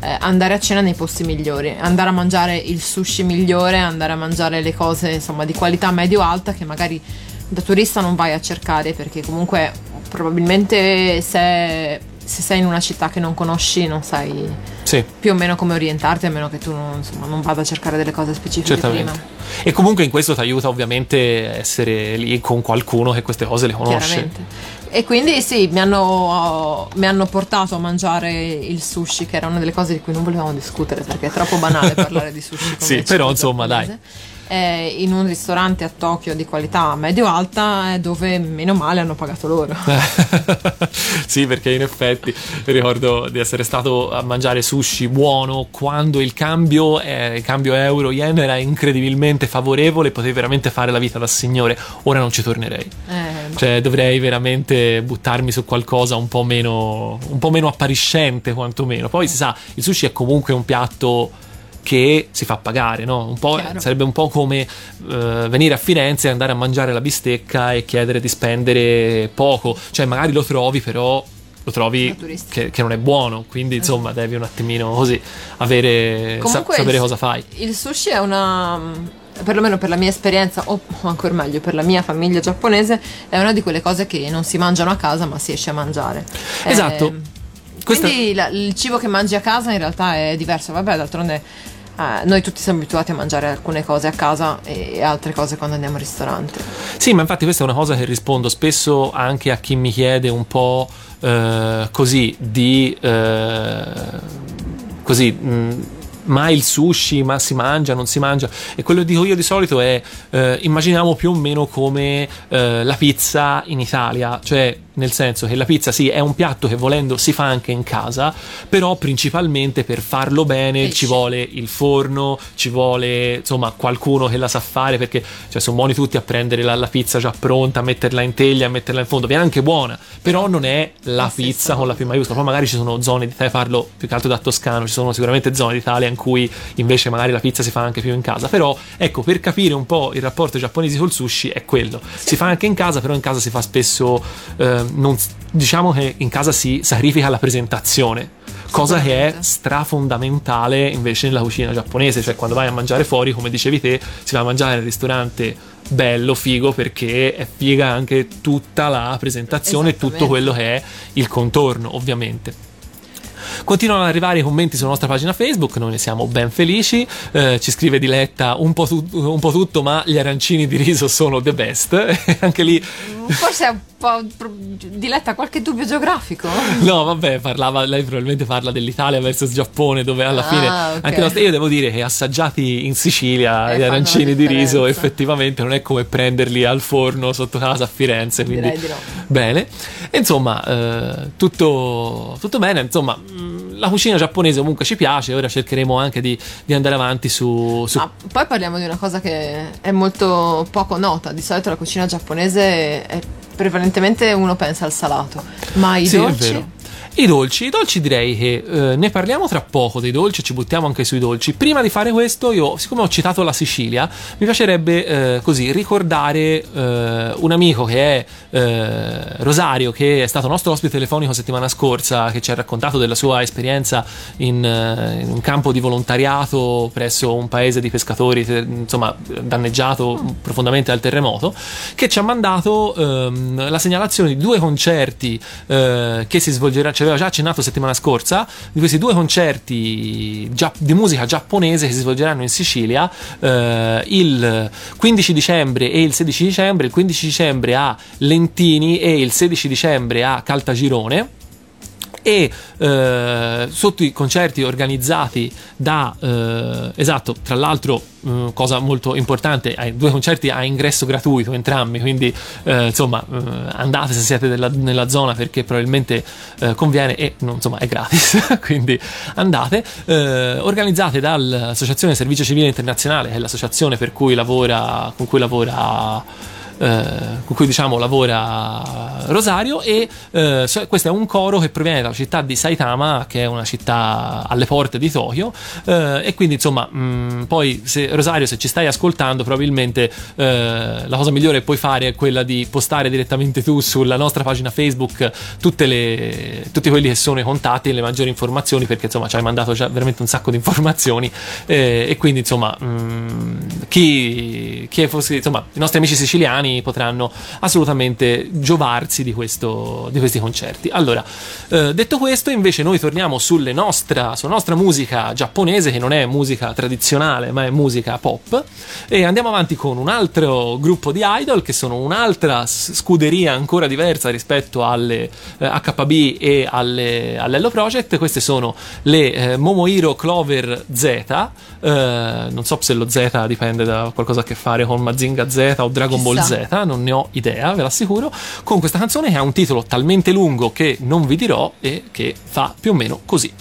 [SPEAKER 2] eh, andare a cena nei posti migliori, andare a mangiare il sushi migliore, andare a mangiare le cose insomma di qualità medio-alta che magari da turista non vai a cercare perché comunque probabilmente se, se sei in una città che non conosci non sai
[SPEAKER 1] Sì,
[SPEAKER 2] più o meno come orientarti a meno che tu non, insomma, non vada a cercare delle cose specifiche
[SPEAKER 1] certamente.
[SPEAKER 2] prima.
[SPEAKER 1] E comunque in questo ti aiuta ovviamente essere lì con qualcuno che queste cose le conosce.
[SPEAKER 2] E quindi sì, mi hanno, mi hanno portato a mangiare il sushi, che era una delle cose di cui non volevamo discutere perché è troppo banale parlare di sushi. Come
[SPEAKER 1] Sì, però, insomma,
[SPEAKER 2] giapponese. Eh, in un ristorante a Tokyo di qualità medio-alta, eh, dove meno male hanno pagato loro.
[SPEAKER 1] sì, perché in effetti ricordo di essere stato a mangiare sushi buono quando il cambio, eh, il cambio euro-yen era incredibilmente favorevole, potevi veramente fare la vita da signore. Ora non ci tornerei.
[SPEAKER 2] Eh,
[SPEAKER 1] Cioè, dovrei veramente buttarmi su qualcosa un po' meno, un po' meno appariscente, quantomeno. Poi si sa, il sushi è comunque un piatto che si fa pagare, no? Un sarebbe un po' come eh, venire a Firenze e andare a mangiare la bistecca e chiedere di spendere poco. Cioè, magari lo trovi, però lo trovi che, che non è buono. Quindi, insomma, devi un attimino così avere, sa-
[SPEAKER 2] Comunque
[SPEAKER 1] sapere
[SPEAKER 2] il-
[SPEAKER 1] cosa fai.
[SPEAKER 2] Il sushi è una, perlomeno per la mia esperienza, o ancora meglio per la mia famiglia giapponese, è una di quelle cose che non si mangiano a casa ma si esce a mangiare.
[SPEAKER 1] Esatto.
[SPEAKER 2] Eh,
[SPEAKER 1] Questa-
[SPEAKER 2] Quindi la- il cibo che mangi a casa in realtà è diverso. Vabbè, d'altronde eh, noi tutti siamo abituati a mangiare alcune cose a casa e altre cose quando andiamo al ristorante.
[SPEAKER 1] Sì, ma infatti questa è una cosa che rispondo spesso anche a chi mi chiede un po' eh, così di eh, così mh, ma il sushi, ma si mangia, non si mangia e quello che dico io di solito è eh, immaginiamo più o meno come eh, la pizza in Italia, cioè nel senso che la pizza sì è un piatto che volendo si fa anche in casa, però principalmente per farlo bene
[SPEAKER 2] Pesce.
[SPEAKER 1] ci vuole il forno, ci vuole insomma qualcuno che la sa fare perché cioè, sono buoni tutti a prendere la, la pizza già pronta, a metterla in teglia, a metterla in fondo, viene anche buona, però non è la
[SPEAKER 2] La
[SPEAKER 1] pizza con la P maiuscola, poi magari ci sono zone d'Italia, parlo più che altro da toscano, ci sono sicuramente zone d'Italia in cui invece magari la pizza si fa anche più in casa, però ecco per capire un po' il rapporto giapponese col sushi è quello, si fa anche in casa, però in casa si fa spesso, eh, non- diciamo che in casa si sacrifica la presentazione. Cosa che è strafondamentale invece nella cucina giapponese, cioè quando vai a mangiare fuori, come dicevi te, si va a mangiare al ristorante bello, figo, perché è figa anche tutta la presentazione e tutto quello che è il contorno, ovviamente. Continuano ad arrivare i commenti sulla nostra pagina Facebook, noi ne siamo ben felici. Eh, ci scrive Diletta un po, tu- un po' tutto, ma gli arancini di riso sono the best. Anche lì
[SPEAKER 2] Forse è un po' diletta qualche dubbio geografico.
[SPEAKER 1] No, vabbè, parlava, lei probabilmente parla dell'Italia versus Giappone, dove alla
[SPEAKER 2] Ah,
[SPEAKER 1] fine
[SPEAKER 2] ok.
[SPEAKER 1] anche la- io devo dire che assaggiati in Sicilia
[SPEAKER 2] Eh,
[SPEAKER 1] gli arancini di riso effettivamente non è come prenderli al forno sotto casa a Firenze, quindi
[SPEAKER 2] Direi di no.
[SPEAKER 1] bene. Insomma, eh, tutto, tutto bene, insomma, mh, la cucina giapponese comunque ci piace, ora cercheremo anche di, di andare avanti su... su-
[SPEAKER 2] Ah, poi parliamo di una cosa che è molto poco nota. Di solito la cucina giapponese è prevalentemente uno pensa al salato, ma i
[SPEAKER 1] Sì,
[SPEAKER 2] dolci.
[SPEAKER 1] I dolci, i dolci direi che eh, ne parliamo tra poco dei dolci, ci buttiamo anche sui dolci. Prima di fare questo, io, siccome ho citato la Sicilia, mi piacerebbe eh, così ricordare eh, un amico che è eh, Rosario, che è stato nostro ospite telefonico settimana scorsa, che ci ha raccontato della sua esperienza in, eh, in un campo di volontariato presso un paese di pescatori, insomma, danneggiato profondamente dal terremoto, che ci ha mandato ehm, la segnalazione di due concerti eh, che si svolgeranno, ci aveva già accennato settimana scorsa, di questi due concerti gia- di musica giapponese che si svolgeranno in Sicilia eh, il 15 dicembre e il 16 dicembre, il 15 dicembre a Lentini e il 16 dicembre a Caltagirone e eh, sotto i concerti organizzati da eh, esatto tra l'altro eh, cosa molto importante hai due concerti a ingresso gratuito entrambi quindi eh, insomma eh, andate se siete della- nella zona perché probabilmente eh, conviene e non, insomma è gratis quindi andate. Organizzate dall'associazione Servizio Civile Internazionale che è l'associazione per cui lavora con cui lavora con cui diciamo lavora Rosario e eh, questo è un coro che proviene dalla città di Saitama che è una città alle porte di Tokyo eh, e quindi insomma mh, poi se, Rosario se ci stai ascoltando probabilmente eh, la cosa migliore che puoi fare è quella di postare direttamente tu sulla nostra pagina Facebook le, tutti quelli che sono i contatti e le maggiori informazioni perché insomma ci hai mandato già veramente un sacco di informazioni eh, e quindi insomma mh, chi, chi fosse insomma i nostri amici siciliani italiani potranno assolutamente giovarsi di, questo, di questi concerti. Allora, eh, detto questo, invece noi torniamo nostra, sulla nostra musica giapponese, che non è musica tradizionale, ma è musica pop, e andiamo avanti con un altro gruppo di idol che sono un'altra scuderia ancora diversa rispetto alle eh, HB e alle, all'Hello Project. Queste sono le eh, Momohiro Clover Z. Eh, non so se lo Z dipende da qualcosa a che fare con Mazinga Z o Dragon Chissà. Ball Z, non ne ho idea, ve l'assicuro. Con questa canzone che ha un titolo talmente lungo che non vi dirò e che fa più o meno così.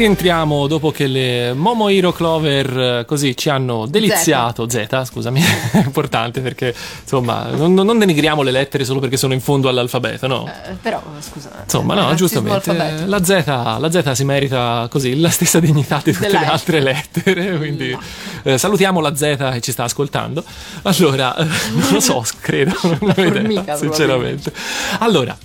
[SPEAKER 1] Rientriamo dopo che le Momohiro Clover eh, così ci hanno deliziato. Z, scusami, è importante perché insomma non, non denigriamo le lettere solo perché sono in fondo all'alfabeto, no?
[SPEAKER 2] Eh, però, scusa.
[SPEAKER 1] Insomma, no, giustamente. La Z, la Z si merita così la stessa dignità di tutte
[SPEAKER 2] Della
[SPEAKER 1] le altre lettere. Quindi eh, salutiamo la Z che ci sta ascoltando. Allora, eh, non lo so, credo, non ho idea, sinceramente. Allora.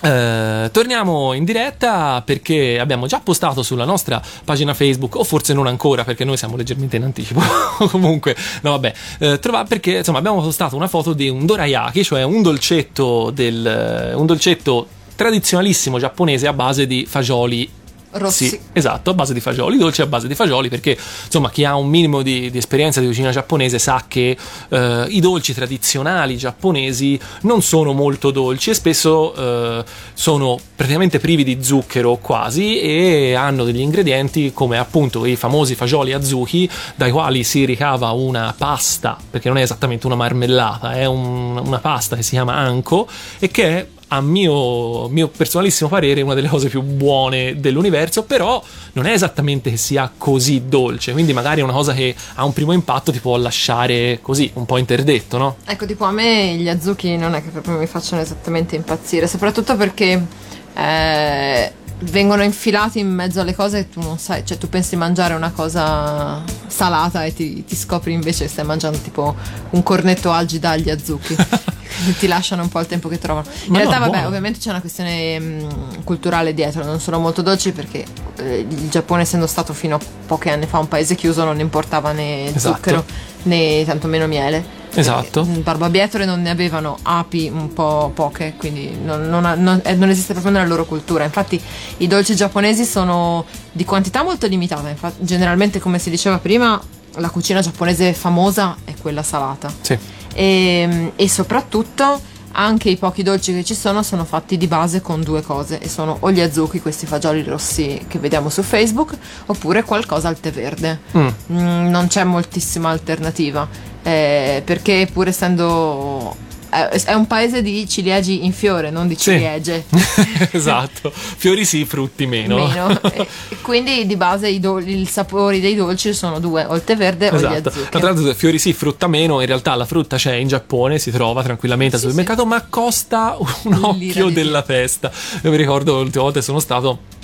[SPEAKER 1] Eh, torniamo in diretta perché abbiamo già postato sulla nostra pagina Facebook, o forse non ancora perché noi siamo leggermente in anticipo. Comunque, no, vabbè, eh, trova- perché insomma abbiamo postato una foto di un dorayaki, cioè un dolcetto, del, un dolcetto tradizionalissimo giapponese a base di fagioli
[SPEAKER 2] Rossi.
[SPEAKER 1] sì, esatto, a base di fagioli, dolce a base di fagioli, perché insomma chi ha un minimo di, di esperienza di cucina giapponese sa che eh, i dolci tradizionali giapponesi non sono molto dolci e spesso eh, sono praticamente privi di zucchero quasi e hanno degli ingredienti come appunto i famosi fagioli azuki dai quali si ricava una pasta, perché non è esattamente una marmellata, è un- una pasta che si chiama anko e che è a mio, mio personalissimo parere una delle cose più buone dell'universo, però non è esattamente che sia così dolce, quindi magari è una cosa che a un primo impatto ti può lasciare così, un po' interdetto, no?
[SPEAKER 2] Ecco, tipo a me gli azuchi non è che proprio mi facciano esattamente impazzire, soprattutto perché eh, vengono infilati in mezzo alle cose e tu non sai, cioè tu pensi di mangiare una cosa salata e ti, ti scopri invece che stai mangiando tipo un cornetto algida agli azuchi. ti lasciano un po' il tempo che trovano. In
[SPEAKER 1] Ma no,
[SPEAKER 2] realtà, vabbè,
[SPEAKER 1] buono.
[SPEAKER 2] ovviamente c'è una questione mh, culturale dietro, non sono molto dolci perché eh, il Giappone, essendo stato fino a pochi anni fa un paese chiuso, non importava né
[SPEAKER 1] Esatto.
[SPEAKER 2] zucchero né tantomeno miele.
[SPEAKER 1] Esatto.
[SPEAKER 2] Eh, Barbabietole non ne avevano, api un po' poche, quindi non, non ha- non- eh, non esiste proprio nella loro cultura. Infatti i dolci giapponesi sono di quantità molto limitata, infatti, generalmente come si diceva prima la cucina giapponese famosa è quella salata
[SPEAKER 1] Sì.
[SPEAKER 2] E, e soprattutto anche i pochi dolci che ci sono sono fatti di base con due cose e sono o gli azuki, questi fagioli rossi che vediamo su Facebook, oppure qualcosa al tè verde.
[SPEAKER 1] Mm.
[SPEAKER 2] Mm, non c'è moltissima alternativa eh, perché pur essendo è un paese di ciliegi in fiore, non di
[SPEAKER 1] Sì.
[SPEAKER 2] ciliegie.
[SPEAKER 1] esatto. Fiori sì, frutti meno.
[SPEAKER 2] Meno. Quindi di base i, dol- i sapori dei dolci sono due, o il tè verde o gli
[SPEAKER 1] Esatto.
[SPEAKER 2] azuki.
[SPEAKER 1] Tra l'altro, fiori sì, frutta meno. In realtà la frutta c'è in Giappone, si trova tranquillamente al
[SPEAKER 2] Sì,
[SPEAKER 1] supermercato, ma costa un
[SPEAKER 2] Lira
[SPEAKER 1] occhio della testa. Io mi ricordo l'ultima volta che sono stato.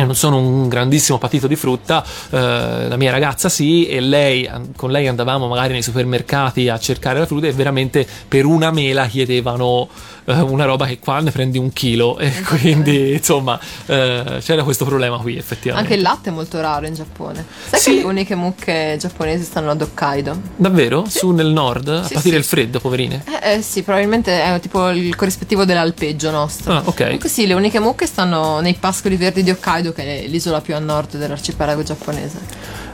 [SPEAKER 1] Io non sono un grandissimo patito di frutta, eh, la mia ragazza sì, e lei, con lei andavamo magari nei supermercati a cercare la frutta e veramente per una mela chiedevano eh, una roba che qua ne prendi un chilo e quindi insomma eh, c'era questo problema qui effettivamente.
[SPEAKER 2] Anche il latte è molto raro in Giappone. Sai
[SPEAKER 1] Sì.
[SPEAKER 2] che le uniche mucche giapponesi stanno ad Hokkaido?
[SPEAKER 1] Davvero? Su nel nord? A
[SPEAKER 2] Sì,
[SPEAKER 1] patire
[SPEAKER 2] sì.
[SPEAKER 1] il freddo, poverine?
[SPEAKER 2] Eh, eh, sì, probabilmente è tipo il corrispettivo dell'alpeggio nostro.
[SPEAKER 1] Ah, ok.
[SPEAKER 2] Comunque sì, le uniche mucche stanno nei pascoli verdi di Hokkaido, che è l'isola più a nord dell'arcipelago giapponese.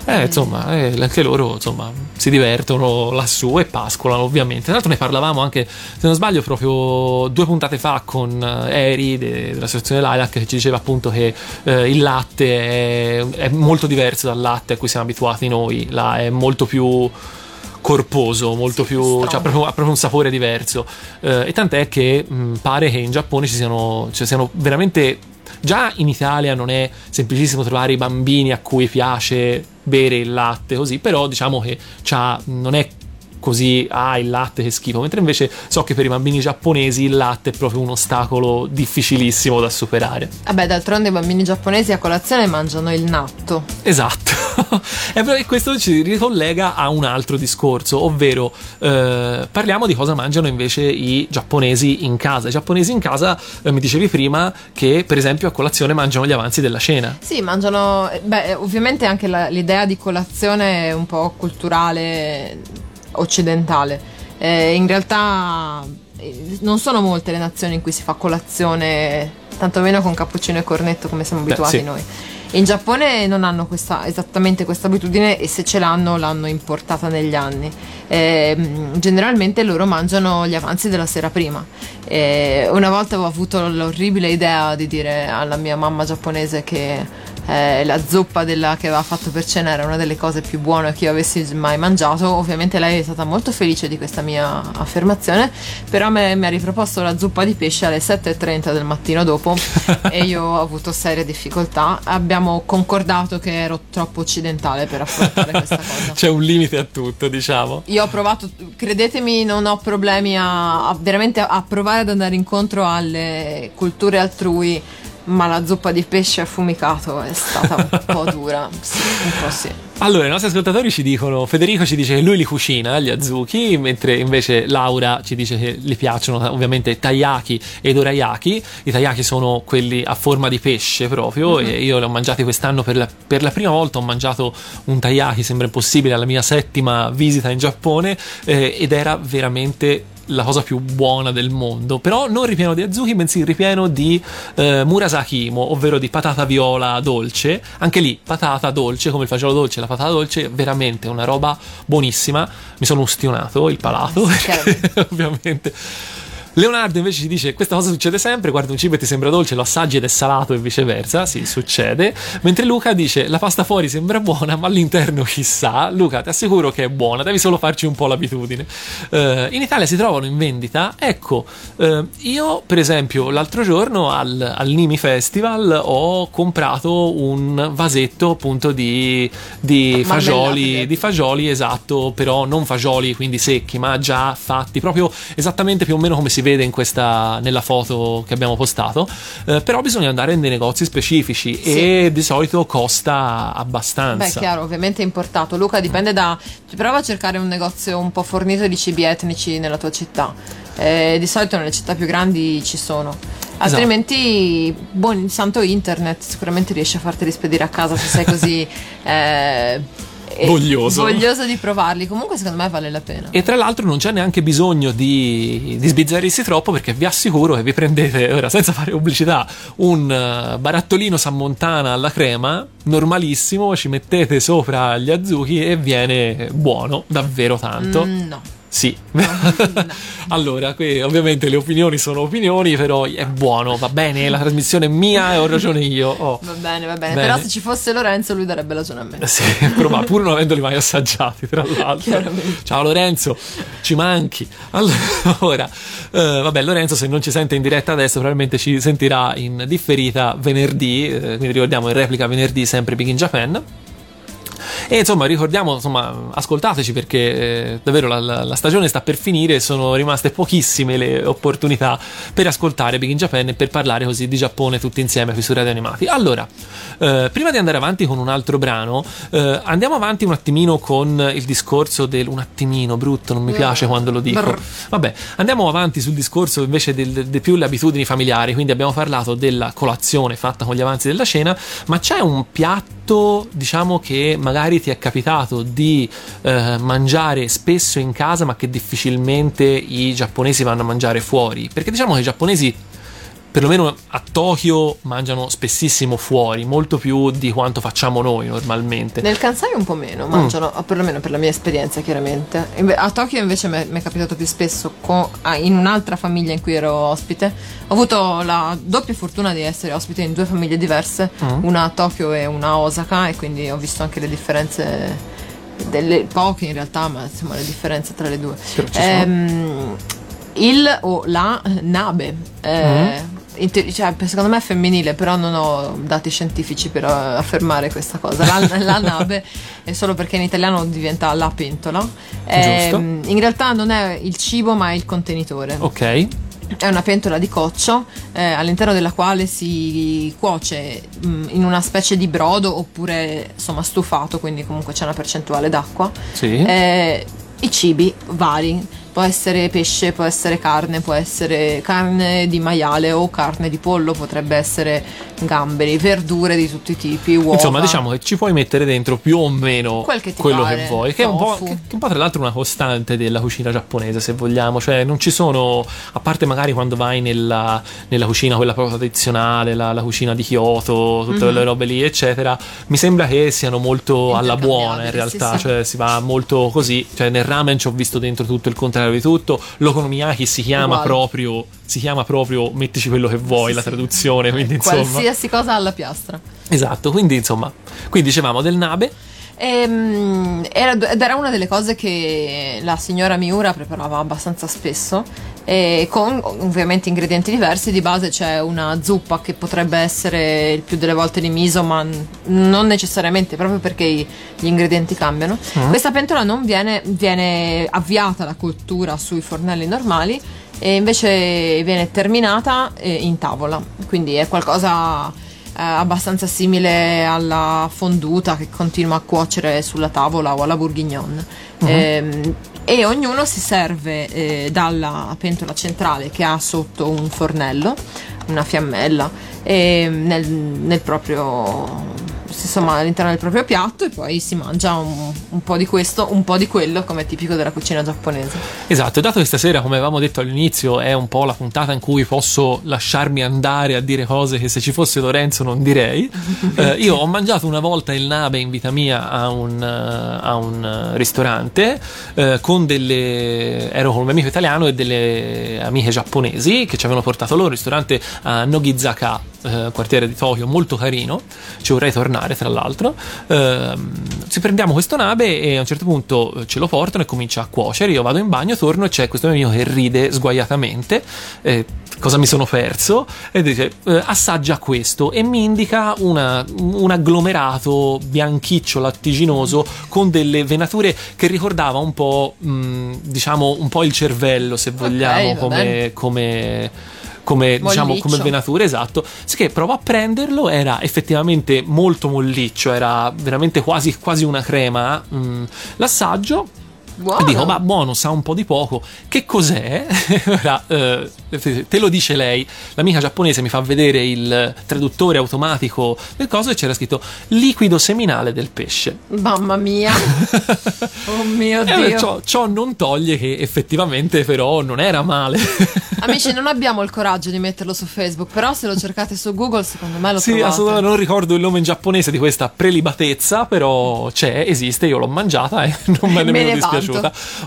[SPEAKER 1] Eh, insomma, eh, anche loro insomma, si divertono lassù e pascolano ovviamente. Tra l'altro ne parlavamo anche, se non sbaglio, proprio due puntate fa con eh, Eri de- dell'associazione Lilac che ci diceva appunto che eh, il latte è, è molto diverso dal latte a cui siamo abituati noi, là è molto più corposo, molto
[SPEAKER 2] Sì,
[SPEAKER 1] più, cioè, proprio, ha proprio un sapore diverso. Eh, e tant'è che mh, pare che in Giappone ci siano, ci siano veramente. Già in Italia non è semplicissimo trovare i bambini a cui piace bere il latte così, però diciamo che non è così, ah il latte che schifo, mentre invece so che per i bambini giapponesi il latte è proprio un ostacolo difficilissimo da superare.
[SPEAKER 2] Vabbè, d'altronde i bambini giapponesi a colazione mangiano il natto.
[SPEAKER 1] Esatto, e questo ci ricollega a un altro discorso, ovvero eh, parliamo di cosa mangiano invece i giapponesi in casa. I giapponesi in casa, eh, mi dicevi prima, che per esempio a colazione mangiano gli avanzi della cena.
[SPEAKER 2] Sì, mangiano. eh, Beh, ovviamente anche la- l'idea di colazione è un po' culturale occidentale. Eh, in realtà eh, non sono molte le nazioni in cui si fa colazione, tantomeno con cappuccino e cornetto come siamo
[SPEAKER 1] Beh,
[SPEAKER 2] abituati
[SPEAKER 1] sì.
[SPEAKER 2] noi. In Giappone non hanno questa, esattamente questa abitudine e se ce l'hanno l'hanno importata negli anni. Eh, generalmente loro mangiano gli avanzi della sera prima. Eh, una volta avevo avuto l'orribile idea di dire alla mia mamma giapponese che eh, la zuppa della, che aveva fatto per cena era una delle cose più buone che io avessi mai mangiato. Ovviamente lei è stata molto felice di questa mia affermazione, però me, mi ha riproposto la zuppa di pesce alle 7.30 del mattino dopo e io ho avuto serie difficoltà. Abbiamo concordato che ero troppo occidentale per affrontare questa cosa.
[SPEAKER 1] C'è un limite a tutto, diciamo.
[SPEAKER 2] Io ho provato, credetemi, non ho problemi a, a veramente a provare ad andare incontro alle culture altrui ma la zuppa di pesce affumicato è stata un po' dura. Sì, un po' sì.
[SPEAKER 1] Allora, i nostri ascoltatori ci dicono: Federico ci dice che lui li cucina gli azuki, mentre invece Laura ci dice che gli piacciono ovviamente taiyaki ed orayaki. I taiyaki sono quelli a forma di pesce proprio, mm-hmm. e io li ho mangiati quest'anno per la, per la, prima volta. Ho mangiato un taiyaki, sembra impossibile, alla mia settima visita in Giappone, eh, ed era veramente la cosa più buona del mondo, però non ripieno di azuki, bensì ripieno di eh, murasaki imo, ovvero di patata viola dolce. Anche lì, patata dolce, come il fagiolo dolce la patata dolce, veramente una roba buonissima. Mi sono ustionato il palato, ovviamente Leonardo invece ci dice questa cosa succede sempre, guarda un cibo e ti sembra dolce, lo assaggi ed è salato e viceversa, sì, succede. Mentre Luca dice la pasta fuori sembra buona, ma all'interno chissà. Luca, ti assicuro che è buona, devi solo farci un po' l'abitudine. Uh, in Italia si trovano in vendita, ecco, uh, io per esempio l'altro giorno al, al, Nimi Festival ho comprato un vasetto appunto di, di fagioli, di fagioli, esatto, però non fagioli quindi secchi, ma già fatti, proprio esattamente più o meno come si vede in questa, nella foto che abbiamo postato, eh, però bisogna andare in dei negozi specifici sì. e di solito costa abbastanza.
[SPEAKER 2] Beh, chiaro, ovviamente è importato. Luca, dipende da... Prova a cercare un negozio un po' fornito di cibi etnici nella tua città. Eh, di solito nelle città più grandi ci sono. Esatto. Altrimenti, buon santo internet sicuramente riesce a farti rispedire a casa se sei così eh,
[SPEAKER 1] voglioso.
[SPEAKER 2] voglioso di provarli. Comunque, secondo me vale la pena.
[SPEAKER 1] E tra l'altro, non c'è neanche bisogno di, di sbizzarrirsi troppo perché vi assicuro che vi prendete ora senza fare pubblicità un uh, barattolino San Montana alla crema normalissimo. Ci mettete sopra gli azuchi e viene buono davvero tanto.
[SPEAKER 2] Mm, no.
[SPEAKER 1] Sì. allora, qui ovviamente le opinioni sono opinioni, però è buono, va bene, la trasmissione è mia e ho ragione io. Oh.
[SPEAKER 2] Va bene, va bene. bene. Però se ci fosse Lorenzo lui darebbe ragione a me.
[SPEAKER 1] Sì, però, pur non avendoli mai assaggiati, tra l'altro. Ciao Lorenzo, ci manchi. Allora, eh, vabbè, Lorenzo se non ci sente in diretta adesso probabilmente ci sentirà in differita venerdì, eh, quindi ricordiamo in replica venerdì sempre Big in Japan. E insomma, ricordiamo, insomma, ascoltateci perché eh, davvero la, la, la, stagione sta per finire e sono rimaste pochissime le opportunità per ascoltare Big in Japan e per parlare così di Giappone tutti insieme qui su Radio Animati. Allora, eh, prima di andare avanti con un altro brano, eh, andiamo avanti un attimino con il discorso del un attimino brutto, non mi piace quando lo dico. Vabbè, andiamo avanti sul discorso invece del più le abitudini familiari, quindi abbiamo parlato della colazione fatta con gli avanzi della cena, ma c'è un piatto, diciamo che magari ti è capitato di eh, mangiare spesso in casa ma che difficilmente i giapponesi vanno a mangiare fuori. Perché diciamo che i giapponesi perlomeno a Tokyo mangiano spessissimo fuori, molto più di quanto facciamo noi normalmente.
[SPEAKER 2] Nel Kansai un po' meno, mangiano, mm. perlomeno per la mia esperienza chiaramente. A Tokyo invece mi è capitato più spesso con, ah, in un'altra famiglia in cui ero ospite. Ho avuto la doppia fortuna di essere ospite in due famiglie diverse, mm. una a Tokyo e una a Osaka e quindi ho visto anche le differenze delle poche in realtà, ma insomma le differenze tra le due. Ehm, il o la nabe. Eh, mm cioè, secondo me è femminile, però non ho dati scientifici per uh, affermare questa cosa. La, la nave è solo perché in italiano diventa la pentola.
[SPEAKER 1] Eh,
[SPEAKER 2] in realtà non è il cibo, ma è il contenitore.
[SPEAKER 1] Ok.
[SPEAKER 2] È una pentola di coccio eh, all'interno della quale si cuoce mh, mm, in una specie di brodo oppure insomma stufato, quindi comunque c'è una percentuale d'acqua.
[SPEAKER 1] Sì.
[SPEAKER 2] Eh, I cibi vari può essere pesce, può essere carne, può essere carne di maiale o carne di pollo, potrebbe essere gamberi, verdure di tutti i tipi, uova.
[SPEAKER 1] Insomma, diciamo che ci puoi mettere dentro più o meno
[SPEAKER 2] Quel che
[SPEAKER 1] quello
[SPEAKER 2] pare.
[SPEAKER 1] che vuoi, che è, che, è, un po', tra l'altro una costante della cucina giapponese, se vogliamo, cioè non ci sono, a parte magari quando vai nella, nella cucina quella proprio tradizionale, la, la cucina di Kyoto, tutte mm-hmm. quelle robe lì, eccetera, mi sembra che siano molto alla buona in realtà, sì, sì. cioè si va molto così, cioè nel ramen ci ho visto dentro tutto il contrario di tutto. L'okonomiyaki si chiama Uguale. proprio si chiama proprio mettici quello che vuoi la traduzione, quindi insomma.
[SPEAKER 2] Qualsiasi cosa alla piastra.
[SPEAKER 1] Esatto, quindi insomma, qui dicevamo del nabe.
[SPEAKER 2] Ehm, era- ed era una delle cose che la signora Miura preparava abbastanza spesso con ovviamente ingredienti diversi di base c'è una zuppa che potrebbe essere il più delle volte di miso ma non necessariamente proprio perché gli ingredienti cambiano questa pentola non viene, viene avviata la cottura sui fornelli normali e invece viene terminata eh, in tavola quindi è qualcosa eh, abbastanza simile alla fonduta che continua a cuocere sulla tavola o alla bourguignon. Ehm, e ognuno si serve eh, dalla pentola centrale che ha sotto un fornello, una fiammella, ehm, nel, nel proprio insomma all'interno del proprio piatto e poi si mangia un, un po' di questo, un po' di quello come è tipico della cucina giapponese.
[SPEAKER 1] Esatto, dato che stasera, come avevamo detto all'inizio, è un po' la puntata in cui posso lasciarmi andare a dire cose che se ci fosse Lorenzo non direi, eh, io ho mangiato una volta il nabe in vita mia a un, eh, a un eh, ristorante eh, con delle... ero con un mio amico italiano e delle amiche giapponesi che ci avevano portato loro, un ristorante a Nogizaka, eh, quartiere di Tokyo, molto carino, ci vorrei tornare tra l'altro. Ehm, ci prendiamo questo nabe e a un certo punto eh, ce lo portano e comincia a cuocere. Io vado in bagno, torno e c'è questo mio che ride sguaiatamente. eh, cosa mi sono perso? E dice: eh, Assaggia questo e mi indica una- un agglomerato bianchiccio lattiginoso con delle venature che ricordava un po', mh, diciamo, un po' il cervello, se vogliamo,
[SPEAKER 2] va
[SPEAKER 1] come. Come diciamo come venature esatto. Che provo a prenderlo era effettivamente molto molliccio era veramente quasi, quasi una crema mm, l'assaggio
[SPEAKER 2] Buono.
[SPEAKER 1] dico, ma buono, sa un po' di poco. Che cos'è? Ora, eh, te lo dice lei. L'amica giapponese mi fa vedere il traduttore automatico del coso e c'era scritto liquido seminale del pesce.
[SPEAKER 2] Mamma mia. oh mio Dio.
[SPEAKER 1] ciò, ciò non toglie che effettivamente però non era male.
[SPEAKER 2] Amici, non abbiamo il coraggio di metterlo su Facebook, però se lo cercate su Google, secondo me lo
[SPEAKER 1] Sì,
[SPEAKER 2] trovate.
[SPEAKER 1] assolutamente non ricordo il nome in giapponese di questa prelibatezza, però c'è, esiste, io l'ho mangiata e non mi è
[SPEAKER 2] Me ne
[SPEAKER 1] dispiaciuta.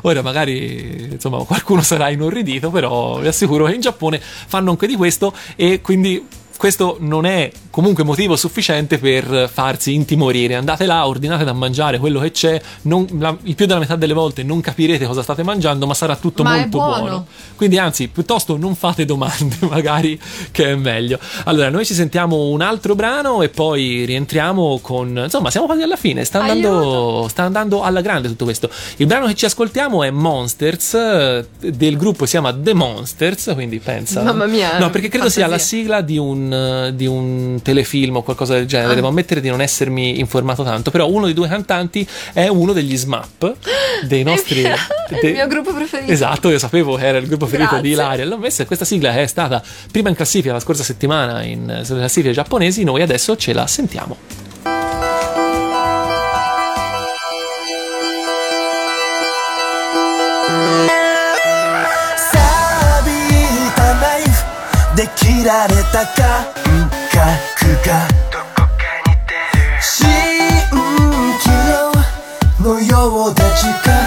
[SPEAKER 1] Ora magari insomma qualcuno sarà inorridito, però vi assicuro che in Giappone fanno anche di questo e quindi questo non è comunque motivo sufficiente per farsi intimorire. Andate là, ordinate da mangiare quello che c'è. non- la- il più della metà delle volte non capirete cosa state mangiando, ma sarà tutto
[SPEAKER 2] Ma
[SPEAKER 1] molto
[SPEAKER 2] buono.
[SPEAKER 1] Quindi, anzi, piuttosto non fate domande, magari che è meglio. Allora, noi ci sentiamo un altro brano e poi rientriamo con. Insomma, siamo quasi alla fine. Sta andando, sta andando alla grande tutto questo. Il brano che ci ascoltiamo è Monsters, eh, del gruppo si chiama The Monsters. Quindi pensa.
[SPEAKER 2] Mamma mia,
[SPEAKER 1] No, perché credo sia la
[SPEAKER 2] fantasia.
[SPEAKER 1] sigla di un, eh, di un telefilm o qualcosa del genere.
[SPEAKER 2] Ah.
[SPEAKER 1] Devo ammettere di non essermi informato tanto. Però uno dei due cantanti è uno degli SMAP dei nostri.
[SPEAKER 2] È il
[SPEAKER 1] de-
[SPEAKER 2] mio gruppo preferito.
[SPEAKER 1] Esatto, io sapevo che era il gruppo preferito di
[SPEAKER 2] Grazie.
[SPEAKER 1] Ilaria. L'ho messa e questa sigla che è stata prima in classifica la scorsa settimana in, sulle classifiche giapponesi. Noi adesso ce la sentiamo.
[SPEAKER 4] 錆びたナイフで切られた感覚 くかどこかに出る。のようで時間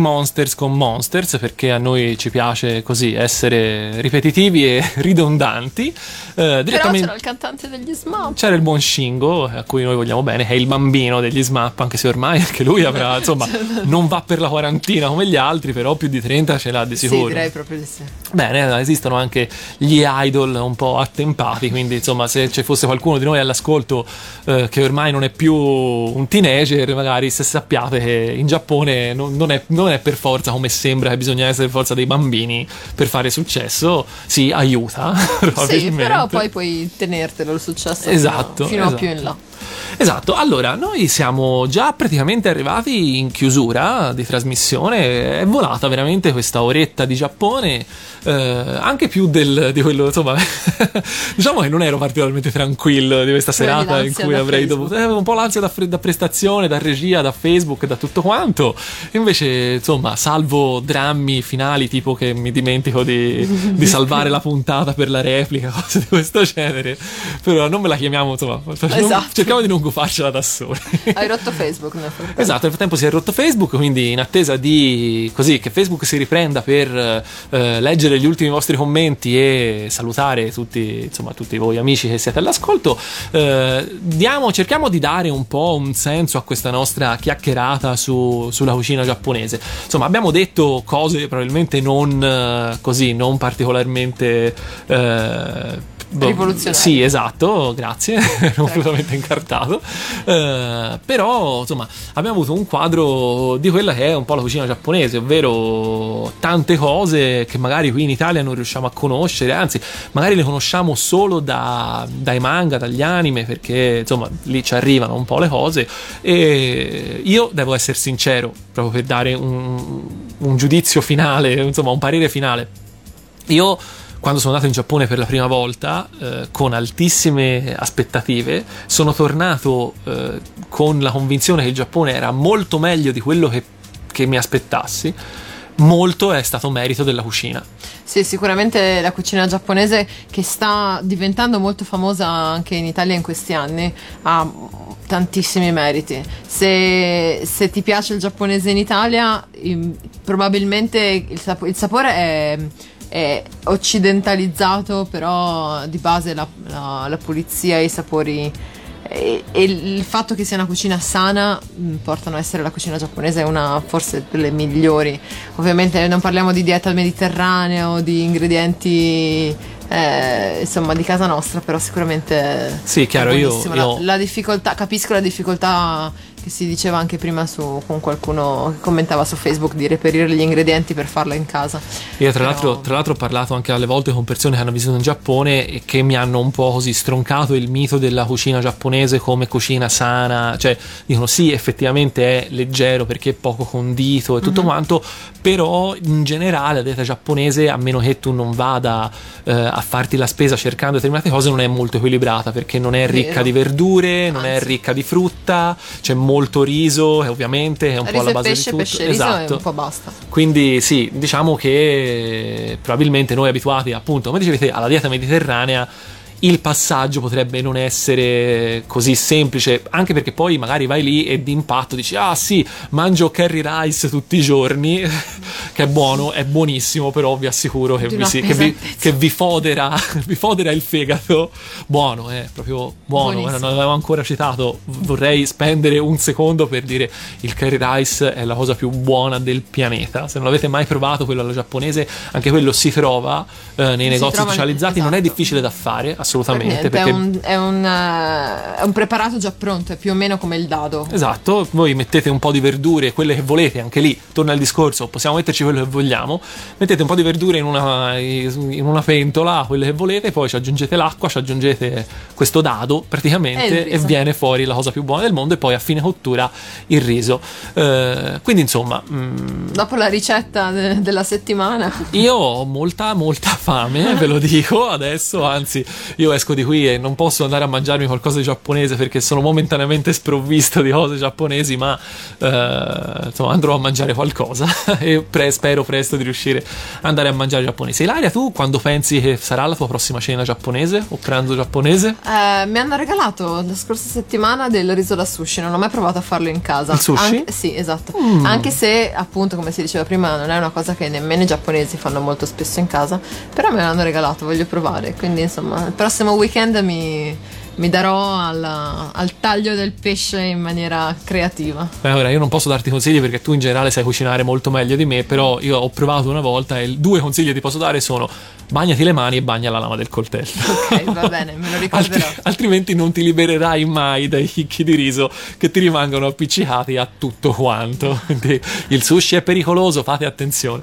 [SPEAKER 4] Monsters
[SPEAKER 1] con Monsters perché a noi ci piace così essere ripetitivi e ridondanti. Eh,
[SPEAKER 2] Però c'era il cantante degli Smap.
[SPEAKER 1] c'era il buon Shingo a cui noi vogliamo bene, che è il bambino degli SMAP, anche se ormai anche lui avrà, insomma, non va per la quarantina come gli altri, però più di 30 ce l'ha di
[SPEAKER 2] Sì,
[SPEAKER 1] sicuro.
[SPEAKER 2] direi proprio di sì.
[SPEAKER 1] Bene, esistono anche gli idol un po' attempati, quindi insomma se ci fosse qualcuno di noi all'ascolto eh, che ormai non è più un teenager, magari se sappiate che in Giappone non, non è, non è per forza come sembra che bisogna essere per forza dei bambini per fare successo, sì, aiuta.
[SPEAKER 2] Sì, però poi puoi tenertelo il successo
[SPEAKER 1] Esatto,
[SPEAKER 2] fino, fino a
[SPEAKER 1] esatto.
[SPEAKER 2] più in là.
[SPEAKER 1] Esatto, allora noi siamo già praticamente arrivati in chiusura di trasmissione, è volata veramente questa oretta di Giappone, eh, anche più del, di quello, insomma, diciamo che non ero particolarmente tranquillo di questa serata in cui avrei
[SPEAKER 2] Facebook.
[SPEAKER 1] dovuto, eh, un po' l'ansia da, da prestazione, da regia, da Facebook, da tutto quanto, invece insomma, salvo drammi finali tipo che mi dimentico di, di salvare la puntata per la replica, cose di questo genere, però non me la chiamiamo, insomma, non-
[SPEAKER 2] Esatto.
[SPEAKER 1] cerchiamo di non gufarcela da soli.
[SPEAKER 2] Hai rotto Facebook nel frattempo.
[SPEAKER 1] Esatto, nel frattempo si è rotto Facebook, quindi in attesa di così che Facebook si riprenda per eh, leggere gli ultimi vostri commenti e salutare tutti, insomma, tutti voi amici che siete all'ascolto, eh, diamo, cerchiamo di dare un po' un senso a questa nostra chiacchierata su- sulla cucina giapponese. Insomma, abbiamo detto cose probabilmente non eh, così, non particolarmente eh, boh,
[SPEAKER 2] Rivoluzionarie.
[SPEAKER 1] Sì, esatto, grazie, ero completamente incartato. Eh, però, insomma, abbiamo avuto un quadro di quella che è un po' la cucina giapponese, ovvero tante cose che magari qui in Italia non riusciamo a conoscere, anzi, magari le conosciamo solo da- dai manga, dagli anime, perché insomma lì ci arrivano un po' le cose. E io devo essere sincero, proprio per dare un, un giudizio finale, insomma, un parere finale. Io quando sono andato in Giappone per la prima volta, eh, con altissime aspettative, sono tornato eh, con la convinzione che il Giappone era molto meglio di quello che, che mi aspettassi. Molto è stato merito della cucina.
[SPEAKER 2] Sì, sicuramente la cucina giapponese che sta diventando molto famosa anche in Italia in questi anni ha tantissimi meriti. Se, se ti piace il giapponese in Italia, probabilmente il sapore è, è occidentalizzato, però di base la, la- la pulizia e i sapori e, e il fatto che sia una cucina sana mh, portano a essere la cucina giapponese una forse delle migliori. Ovviamente non parliamo di dieta mediterranea o di ingredienti eh, insomma di casa nostra, però sicuramente
[SPEAKER 1] Sì, chiaro, io- io-
[SPEAKER 2] La, la difficoltà, capisco la difficoltà che si diceva anche prima su, con qualcuno che commentava su Facebook di reperire gli ingredienti per farla in casa.
[SPEAKER 1] Io tra,
[SPEAKER 2] Però-
[SPEAKER 1] l'altro, tra l'altro ho parlato anche alle volte con persone che hanno vissuto in Giappone e che mi hanno un po' così stroncato il mito della cucina giapponese come cucina sana, cioè dicono sì effettivamente è leggero perché è poco condito e tutto quanto, però in generale la dieta giapponese a meno che tu non vada eh, a farti la spesa cercando determinate cose non è molto equilibrata perché non è ricca
[SPEAKER 2] Vero.
[SPEAKER 1] di verdure, non è
[SPEAKER 2] Anzi.
[SPEAKER 1] ricca di frutta, c'è molto riso e ovviamente è un po'
[SPEAKER 2] Riso
[SPEAKER 1] alla
[SPEAKER 2] e
[SPEAKER 1] base
[SPEAKER 2] pesce,
[SPEAKER 1] di tutto.
[SPEAKER 2] pesce, riso
[SPEAKER 1] esatto.
[SPEAKER 2] e un po' basta.
[SPEAKER 1] Quindi sì, diciamo che probabilmente noi abituati appunto, come dicevi te, alla dieta mediterranea, il passaggio potrebbe non essere così semplice, anche perché poi magari vai lì e d'impatto dici ah sì, mangio curry rice tutti i giorni, che è buono, è buonissimo, però vi assicuro che, vi, si- che vi, che vi fodera, vi fodera il fegato. Buono, è proprio buono.
[SPEAKER 2] Buonissimo.
[SPEAKER 1] Non l'avevo ancora citato. Vorrei spendere un secondo per dire il curry rice è la cosa più buona del pianeta. Se non l'avete mai provato, quello alla giapponese, anche quello si trova eh, nei negozi
[SPEAKER 2] trova-
[SPEAKER 1] specializzati. Non è
[SPEAKER 2] esatto.
[SPEAKER 1] difficile da fare, assolutamente.
[SPEAKER 2] niente,
[SPEAKER 1] perché
[SPEAKER 2] è, un, è, un, eh, è un preparato già pronto, è più o meno come il dado.
[SPEAKER 1] Esatto, voi mettete un po' di verdure, quelle che volete, anche lì torna il discorso, possiamo metterci quello che vogliamo, mettete un po' di verdure in una, in una pentola, quelle che volete, poi ci aggiungete l'acqua, ci aggiungete questo dado
[SPEAKER 2] E
[SPEAKER 1] praticamente e
[SPEAKER 2] riso.
[SPEAKER 1] viene fuori la cosa più buona del mondo e poi a fine cottura il riso. Eh, quindi insomma, mm,
[SPEAKER 2] Dopo la ricetta de- della settimana,
[SPEAKER 1] io ho molta, molta fame, ve lo dico adesso. Anzi, io esco di qui e non posso andare a mangiarmi qualcosa di giapponese perché sono momentaneamente sprovvisto di cose giapponesi. Ma eh, insomma, andrò a mangiare qualcosa e pre- spero presto di riuscire ad andare a mangiare giapponese. Ilaria, tu quando pensi che sarà la tua prossima cena giapponese o pranzo giapponese?
[SPEAKER 2] eh, mi hanno regalato la scorsa settimana del riso da sushi. Non ho mai provato a farlo in casa.
[SPEAKER 1] Il sushi? Mm.
[SPEAKER 2] Anche- sì, esatto. Anche se, appunto, come si diceva prima, non è una cosa che nemmeno i giapponesi fanno molto spesso in casa. Però me l'hanno regalato, voglio provare. Quindi, insomma, il prossimo weekend mi, mi darò alla- al taglio del pesce in maniera creativa.
[SPEAKER 1] Beh, ora io non posso darti consigli perché tu in generale sai cucinare molto meglio di me, però io ho provato una volta e due consigli che ti posso dare sono bagnati le mani e bagna la lama del coltello.
[SPEAKER 2] Ok, va bene, me lo ricorderò.
[SPEAKER 1] Altri- altrimenti non ti libererai mai dai chicchi di riso che ti rimangono appiccicati a tutto quanto. Quindi il sushi è pericoloso, fate attenzione.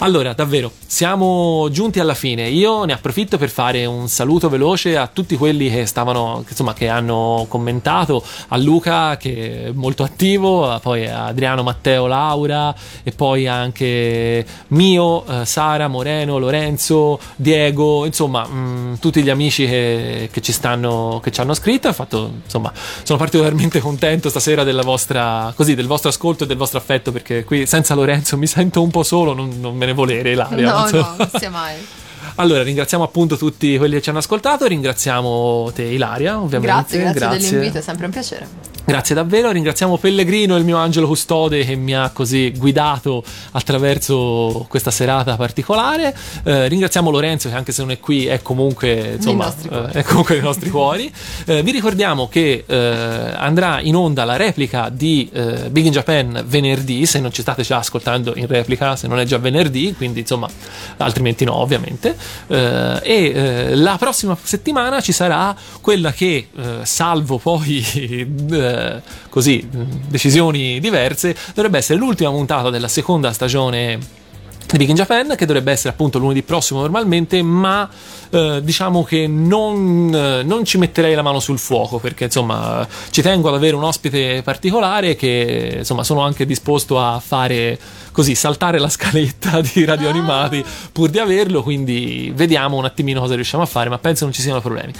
[SPEAKER 1] Allora, davvero, siamo giunti alla fine. Io ne approfitto per fare un saluto veloce a tutti quelli che stavano, insomma, che hanno commentato, a Luca che è molto attivo, poi a Adriano, Matteo, Laura e poi anche Mio, eh, Sara, Moreno, Lorenzo, Diego, insomma, mh, tutti gli amici che, che ci stanno, che ci hanno scritto. Fatto, insomma, sono particolarmente contento stasera della vostra, così, del vostro ascolto e del vostro affetto perché qui senza Lorenzo mi sento un po' solo, non, non me ne volere, Ilaria.
[SPEAKER 2] No, no, non sia mai.
[SPEAKER 1] Allora, ringraziamo appunto tutti quelli che ci hanno ascoltato, ringraziamo te Ilaria, ovviamente.
[SPEAKER 2] Grazie, grazie, dell'invito, è sempre un piacere.
[SPEAKER 1] Grazie davvero, ringraziamo Pellegrino, il mio angelo custode che mi ha così guidato attraverso questa serata particolare. Eh, ringraziamo Lorenzo che anche se non è qui è comunque, insomma, eh, è comunque nei nostri cuori. Eh, vi ricordiamo che eh, andrà in onda la replica di eh, Big in Japan venerdì, se non ci state già ascoltando in replica, se non è già venerdì, quindi insomma, altrimenti no, ovviamente. Eh, e eh, la prossima settimana ci sarà quella che, eh, salvo poi eh, così decisioni diverse, dovrebbe essere l'ultima puntata della seconda stagione di Big in Japan che dovrebbe essere appunto lunedì prossimo normalmente ma eh, diciamo che non, eh, non ci metterei la mano sul fuoco perché insomma ci tengo ad avere un ospite particolare che insomma sono anche disposto a fare così saltare la scaletta di radio animati pur di averlo quindi vediamo un attimino cosa riusciamo a fare ma penso non ci siano problemi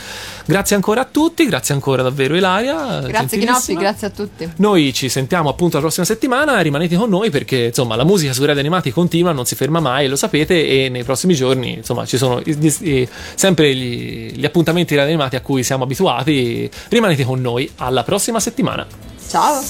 [SPEAKER 1] grazie ancora a tutti grazie ancora davvero Ilaria
[SPEAKER 2] Grazie Chinoppi, grazie a tutti.
[SPEAKER 1] Noi ci sentiamo appunto la prossima settimana, rimanete con noi perché insomma la musica su Radio Animati continua, non si ferma mai, lo sapete e nei prossimi giorni insomma ci sono gli- i- sempre gli, gli appuntamenti Radio Animati a cui siamo abituati, rimanete con noi alla prossima settimana.
[SPEAKER 2] Ciao.